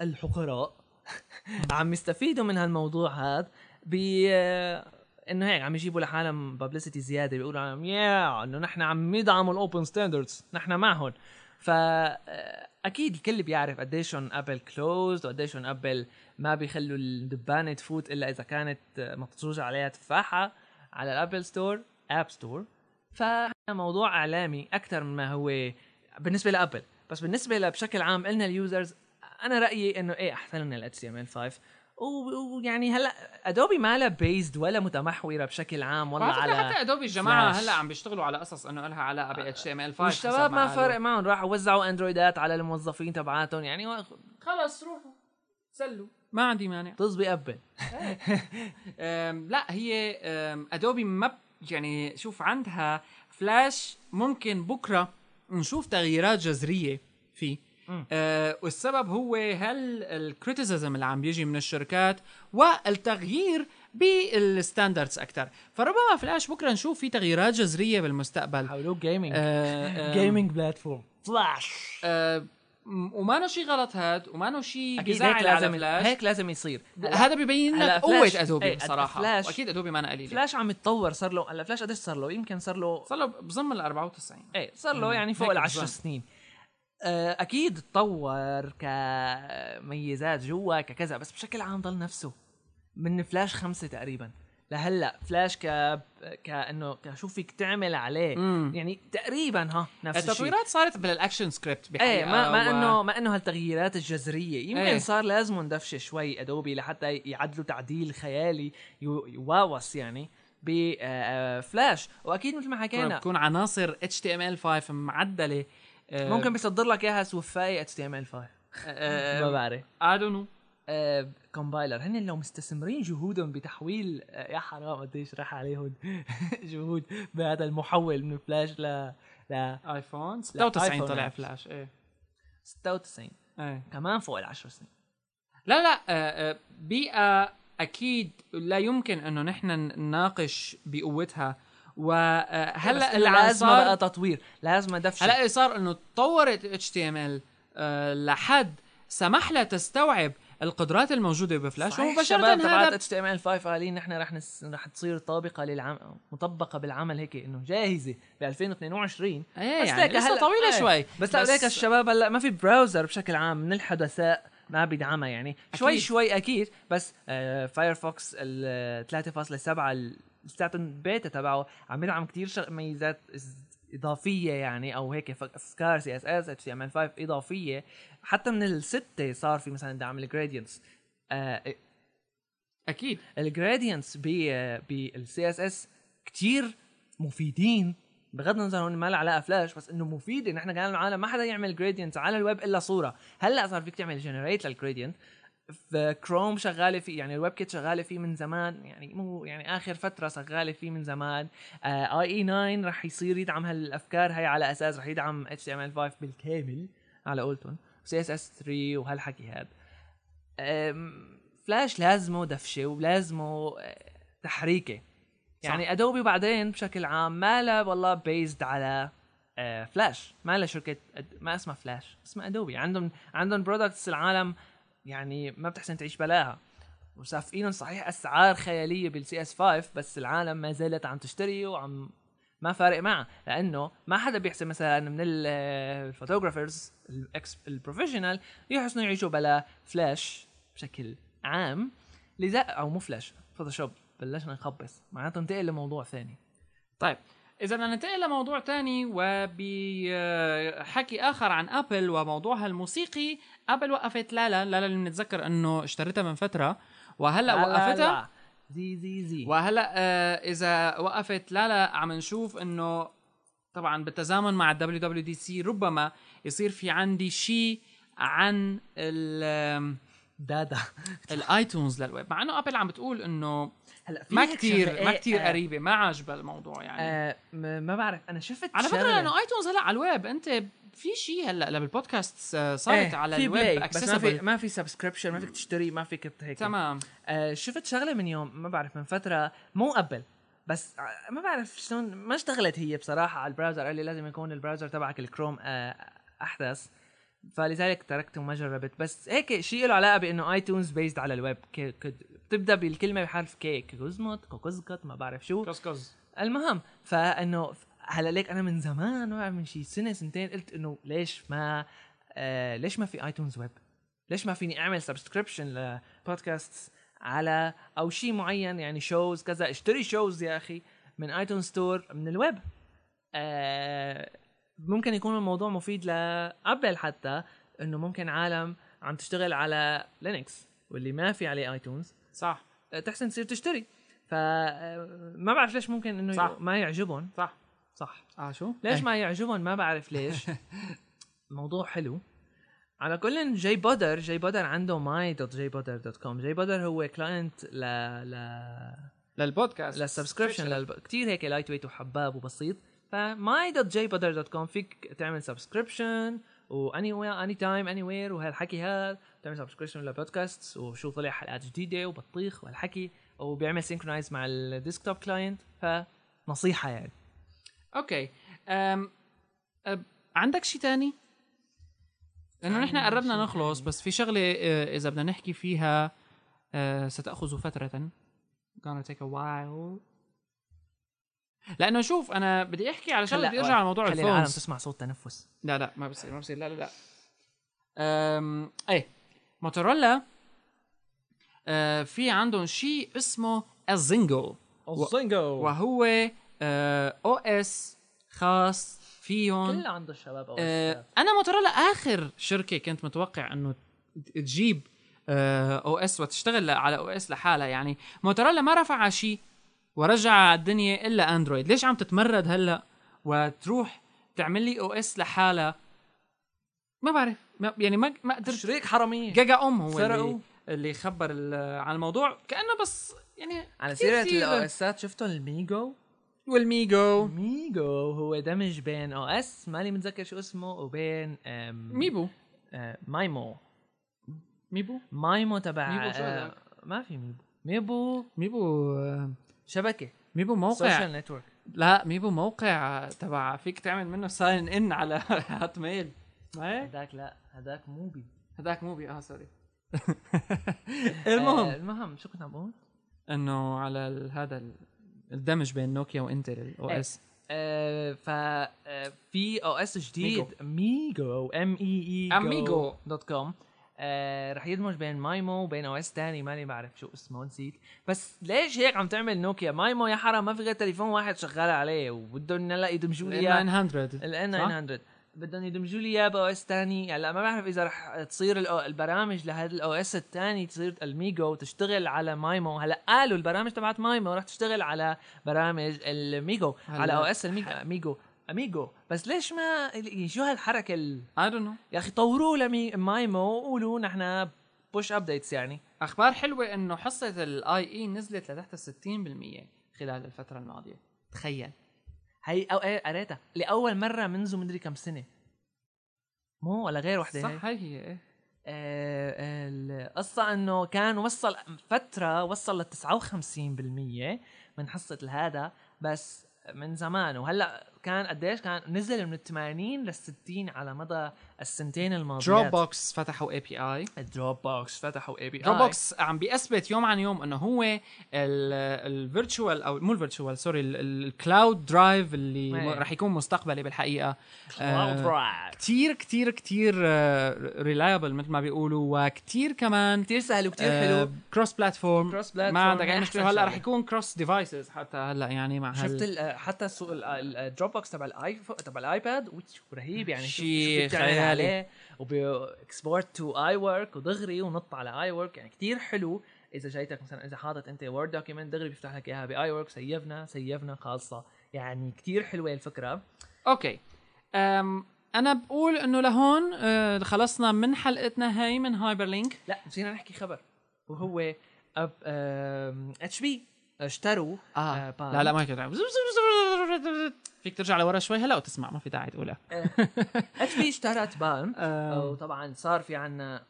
الحقراء عم يستفيدوا من هالموضوع هذا ب إنه هيك عم يجيبوا لحالهم publicity زيادة بيقولوا عم يا إنه نحن عم ندعم ال open standards نحن معهم. ف أكيد الكل بيعرف قديشهم Apple closed وقديشهم Apple ما بيخلوا الدبانة تفوت إلا إذا كانت مطروجه عليها تفاحة على ال Apple Store App Store فموضوع إعلامي أكثر مما هو بالنسبة ل Apple. بس بالنسبة بشكل عام النا ال users أنا رأيي إنه إيه أحسن لنا ال HTML5 و- ويعني هلأ Adobe ما لها based ولا متمحورة بشكل عام والله على حتى Adobe الجماعة فلاش. هلأ عم بيشتغلوا على قصص إنه لها علاقة ب HTML 5 والشباب ما فرق معهم راحوا وزعوا Android ات على الموظفين تبعاتهم يعني خلص روحوا سلوا. ما عندي مانع. طز بيقبل أم، لا هي Adobe ما يعني شوف عندها فلاش ممكن بكرة نشوف تغييرات جذرية فيه. أه والسبب هو هل ال criticism اللي عم بيجي من الشركات والتغيير بال standards أكثر فربما فلاش بكرة نشوف في تغييرات جذرية بالمستقبل. حولوه gaming gaming platform Flash وما شيء غلط هاد وما شيء هيك على لازم فلاش. هيك لازم يصير. هذا ببين لك قوة Flash- Adobe إيه، بصراحة. Flash- وأكيد Adobe ما قليلة. فلاش عم يتطور صار له هلا فلاش قديش صار له؟ يمكن صار له صار له بضم ال 94 إيه صار له. يعني فوق العشر بالظبط. سنين. آه، أكيد تطور كميزات جوا ككذا بس بشكل عام ضل نفسه من فلاش خمسة تقريبا. لهلأ فلاش ك كأنه ك show فيك تعمل عليه. مم. يعني تقريبا ها نفس الشيء. التطويرات صارت بال ActionScript بحقيقة إيه ما ما و- إنه ما إنه هالتغييرات الجذرية. يمكن إيه. صار لازم ندفش شوي Adobe لحتى يعدلوا تعديل خيالي يو- يواوس يعني بفلاش وأكيد مثل ما حكينا بتكون عناصر HTML5 معدلة آه، ممكن بيصدر لك إياها سوفاي HTML5 آه، ما بعرف. I don't know. آه، كومبايلر هن لو مستثمرين جهودهم بتحويل آه، يا حرام قديش راح عليهم؟ جهود بهذا المحول من فلاش ل ل ايفون 96 آيفون طلع. فلاش إيه. 96 إيه. كمان فوق العشر سنين. لا لا آه، آه، بيئة أكيد لا يمكن إنه نحن نناقش بقوتها وهلا عم لازم بقى تطوير. لازم دفش هلا اللي صار إنه تطورت HTML آه، لحد سمح لها تستوعب القدرات الموجودة بفلاش. تبعت هذا H TML 5 قايلين نحن رح نس... رح تصير طابقة للعمل مطبقة بالعمل هيك إنه جاهزة ب 2022 إيه بس يعني ليك لسه هلا- طويلة إيه. شوي. بس لا ليك الشباب هلا ما في browser بشكل عام من الحدثاء ما بيدعمها يعني. شوي أكيد. شوي أكيد بس آه Firefox ال 3.7 الستاتون بيتا تبعه. عم يدعم كثير. ميزات إضافية يعني أو هيك أفكار سي اس اس اتش تي ام ال 5 إضافية. حتى من الستة صار في مثلا دعم ال gradients آه أكيد. ال gradients بال CSS كثير مفيدين. بغض النظر هون ما لها علاقة فلاش بس إنه مفيدة. نحن كان العالم ما حدا يعمل gradient على الويب إلا صورة. هلأ صار فيك تعمل generate لل gradient في كروم شغالة فيه يعني ال WebKit شغالة فيه من زمان يعني مو يعني آخر فترة شغالة فيه من زمان. IE 9 رح يصير يدعم هالأفكار هاي على أساس رح يدعم HTML 5 بالكامل على قولتهم CSS 3 وهالحكي هذا فلاش لازمه دفشة ولازمه آه، تحريكة. يعني Adobe بعدين بشكل عام ما لها والله based على آه، فلاش ما لها شركة ما اسمها فلاش اسمها Adobe عندهم عندهم products العالم يعني ما بتحسن تعيش بلاها. وصافقين صحيح أسعار خيالية بال CS 5 بس العالم ما زالت عم تشتري وعم ما فارق معها. لأنه ما حدا بيحسن مثلا من ال- الفوتوغرافرز ال professional يحسنوا يعيشوا بلا فلاش بشكل عام. لذا أو مو Flash Photoshop بلشنا نخبص. معناته ننتقل لموضوع ثاني. طيب إذا بدنا ننتقل لموضوع تاني وبحكي آخر عن أبل وموضوعها الموسيقي. أبل وقفت لالا لالا اللي بنتذكر إنه اشتريتها من فترة. وهلأ وقفتها؟ زي زي زي. وهلأ آه إذا وقفت لالا عم نشوف إنه طبعا بالتزامن مع ال WWDC ربما يصير في عندي شيء عن ال دادا ال iTunes للويب. مع إنه أبل عم بتقول إنه هلأ في ما كتير شغلة. ما كتير آه، قريبة ما عاجبها الموضوع يعني. آه م- ما بعرف. أنا شفت على فكرة شغلة. إنه iTunes هلأ على الويب. أنت في شيء هلأ بالبودكاست آه، صارت إيه، على الويب بس ما في. ما في subscription ما فيك تشتري ما فيك هيك. تمام. آه شفت شغلة من يوم ما بعرف من فترة مو أبل بس آه، ما بعرف شلون ما اشتغلت هي بصراحة على ال browser. قال لي لازم يكون ال browser تبعك الكروم آه أحدث. فلذلك تركته وما جربت بس هيك شيء له علاقة بإنه iTunes based على الويب. بتبدأ بالكلمة بحرف كي كوزموت كوكوزكت ما بعرف شو. كوز كوز المهم فإنه هلأ ليك أنا من زمان ما بعرف من شي سنة سنتين قلت إنه ليش ما آه ليش ما في iTunes web؟ ليش ما فيني أعمل subscription لبودكاست على أو شيء معين؟ يعني shows كذا. اشتري shows يا أخي من iTunes Store من الويب. آه ممكن يكون الموضوع مفيد لأبل حتى إنه ممكن عالم عم تشتغل على لينكس واللي ما في عليه iTunes. صح. تحسن تصير تشتري. ف آه، ما بعرف ليش ممكن إنه صح. ما يعجبهم. صح. صح. آه شو؟ ليش إيه. ما يعجبهم؟ ما بعرف ليش. موضوع حلو. على كل gPodder gPodder عنده my dot gPodder dot com. gPodder هو client ل ل للبودكاست. لل subscription لل... كثير هيك lightweight وحباب وبسيط. ف my dot gPodder dot com. فيك تعمل subscription و any anytime anywhere وهالحكي هذا. تعمل subscription لبودكاست وشو طلع حلقات جديدة وبطيخ وهالحكي وبيعمل synchronize مع ال desktop client فنصيحة يعني. okay. أم... أب... عندك شيء تاني؟ لأنه نحن قربنا نخلص. بس في شغلة آه، إذا بدنا نحكي فيها آه، ستأخذ فترة. gonna take a while. لأنه شوف أنا بدي أحكي على شغله بدي ارجع على موضوع خلي العالم الفونز. تسمع صوت تنفس. لا لا ما بصير ما بصير لا لا لا. أم... إيه موتورولا آه في عندهم شيء اسمه الزينجو الزنجو وهو أو اس خاص فيهم. كل عنده الشباب أو آه أنا موتورولا آخر شركة كنت متوقع إنه تجيب أو اس وتشتغل على أو اس لحالها. يعني موتورولا ما رفع شيء. ورجع على الدنيا إلا أندرويد. ليش عم تتمرد هلأ وتروح تعمل لي أو إس لحالها؟ ما بعرف. ما يعني ما ما قدرت. شريك حرامية. جاجا أم هو سرقوا. اللي اللي خبر ال- عن الموضوع. كأنه بس يعني على كتير. الأو إسات شفتوا الميجو؟ والميجو. ميجو هو دمج بين أو إس ماني متذكر شو اسمه وبين أم، ميبو. آه، مايمو. ميبو؟ مايمو تبع ميبو شو آه، هذاك؟ ما في ميبو. ميبو. ميبو آه، شبكة. ميبو موقع سوشيال نتورك لا ميبو موقع تبع فيك تعمل منه ساين ان على هات ميل ما هيك؟ هذاك لا هذاك موبي. هذاك موبي. آه سوري آه، المهم المهم شو كنت عم بقول؟ إنه على هذا ال- الدمج بين نوكيا وانتل الاو. اس ف آه، في OS جديد. MeeGo. M E E. dot com آه، رح يدمج بين Maemo وبين OS ثاني ماني بعرف شو اسمه نسيت. بس ليش هيك عم تعمل نوكيا؟ Maemo يا حرام ما في غير تليفون واحد شغال عليه وبدهم هلا يدمجوا لي إياه. 900 ال صح؟ 900 بدهم يدمجوا لي إياه ب OS ثاني هلا ما بعرف إذا رح تصير البرامج لهذا ال OS الثاني تصير ال MeeGo تشتغل على Maemo. هلا قالوا البرامج تبعت Maemo رح تشتغل على برامج ال MeeGo على OS ال MeeGo أ MeeGo. بس ليش ما شو هالحركة ال... I don't know. يا أخي طوروا ل Maemo وقولوا نحن push updates يعني. أخبار حلوة إنه حصة ال IE نزلت لتحت ال 60% خلال الفترة الماضية. تخيل. هي أو إيه قريتها. لأول مرة منذ مدري كم سنة. مو ولا غير وحدة صح هي هي إيه. آه، القصة إنه كان وصل فترة وصل ل 59% من حصة الهذا بس من زمان. وهلأ كان قديش كان نزل من 80 لل 60 على مدى السنتين الماضيات. Dropbox فتحوا API ال Dropbox فتحوا AP Dropbox عم بيثبت يوم عن يوم إنه هو ال virtual أو مو ال virtual sorry ال cloud drive اللي رح يكون مستقبلي بالحقيقة. cloud آه، drive كتير كتير كتير reliable مثل ما بيقولوا وكتير كمان كثير سهل وكثير حلو. cross platform Cross platform ما عندك اي أحسن مشكله هلا. رح يكون cross devices حتى هلأ يعني مع شفت آه، حتى سوق ال Dropbox تبع ال iPhone تبع ال iPad رهيب يعني. شوف- عليه. وب export to iWork ودغري ونط على iWork يعني كتير حلو. إذا جايتك مثلا إذا حاطط أنت Word document دغري بيفتح لك إياها ب iWork save نا save نا خالصة. يعني كتير حلوة الفكرة. Okay. أم أنا بقول إنه لهون آه، خلصنا من حلقتنا هاي من Hyperlink لا نسينا نحكي خبر. وهو HP اشتروا آه. بان. لا لا ما هيك. فيك ترجع لورا شوي؟ هلا وتسمع ما في داعي تقولها. HP اشترت بان. وطبعا صار في عنا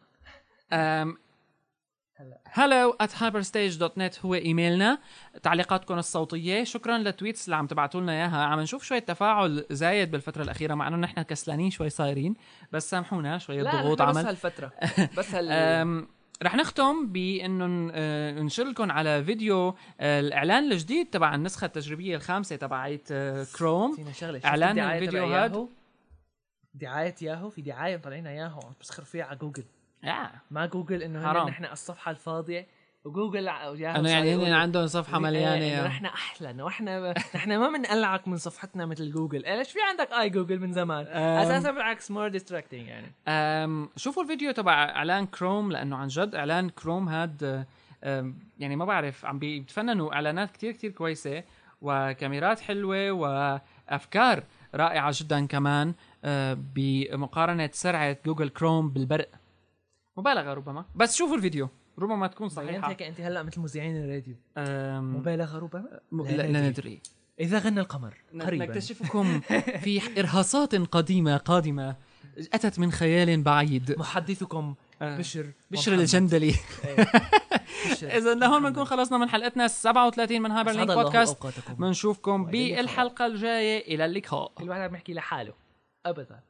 hello at hyperstage.net هو إيميلنا. تعليقاتكم الصوتية. شكرا لل tweets اللي عم تبعتوا لنا إياها. عم نشوف شوية تفاعل زايد بالفترة الأخيرة مع إنه نحن كسلانين شوي صايرين. بس سامحونا شوية ضغوط نحن بس عمل. هالفترة. بس هال رح نختم بإنه ن- آه، ننشر لكم على فيديو آه، الإعلان الجديد تبع النسخة التجريبية الخامسة تبعت آه، كروم نسينا شغلة شفت إعلان الدعاية الفيديو؟ ياهو؟ دعاية ياهو في دعاية مطلعينها ياهو عم بسخروا فيها على جوجل آه. ما جوجل إنه حرام. نحن الصفحة الفاضية انه صار يعني هن عندهم صفحة مليانة إيه، إنه يا- نحن أحلى انه إحنا نحن ما بنقلعك من صفحتنا مثل جوجل. ليش في عندك iGoogle من زمان. أساسا بالعكس more distracting يعني. أم شوفوا الفيديو تبع إعلان كروم لأنه عن جد إعلان كروم هاد يعني ما بعرف عم بيتفننوا إعلانات كتير كتير كويسة وكاميرات حلوة وأفكار رائعة جدا كمان أه، بمقارنة سرعة Google Chrome بالبرق. مبالغة ربما. بس شوفوا الفيديو. ربما تكون صحيحة هيك أنت هلأ مثل مذيعين الراديو مبالغة ربما م- لا لا, لا ندري. إذا غنى القمر قريبا نكتشفكم في إرهاصات قديمة قادمة أتت من خيال بعيد محدثكم آه. بشر بشر. الجندلي إيه. إذا لهون. بنكون خلصنا من حلقتنا ال 37 من Hyperlink Podcast. بنشوفكم. بالحلقة الجاية إلى اللقاء كل واحد عم يحكي لحاله ابدا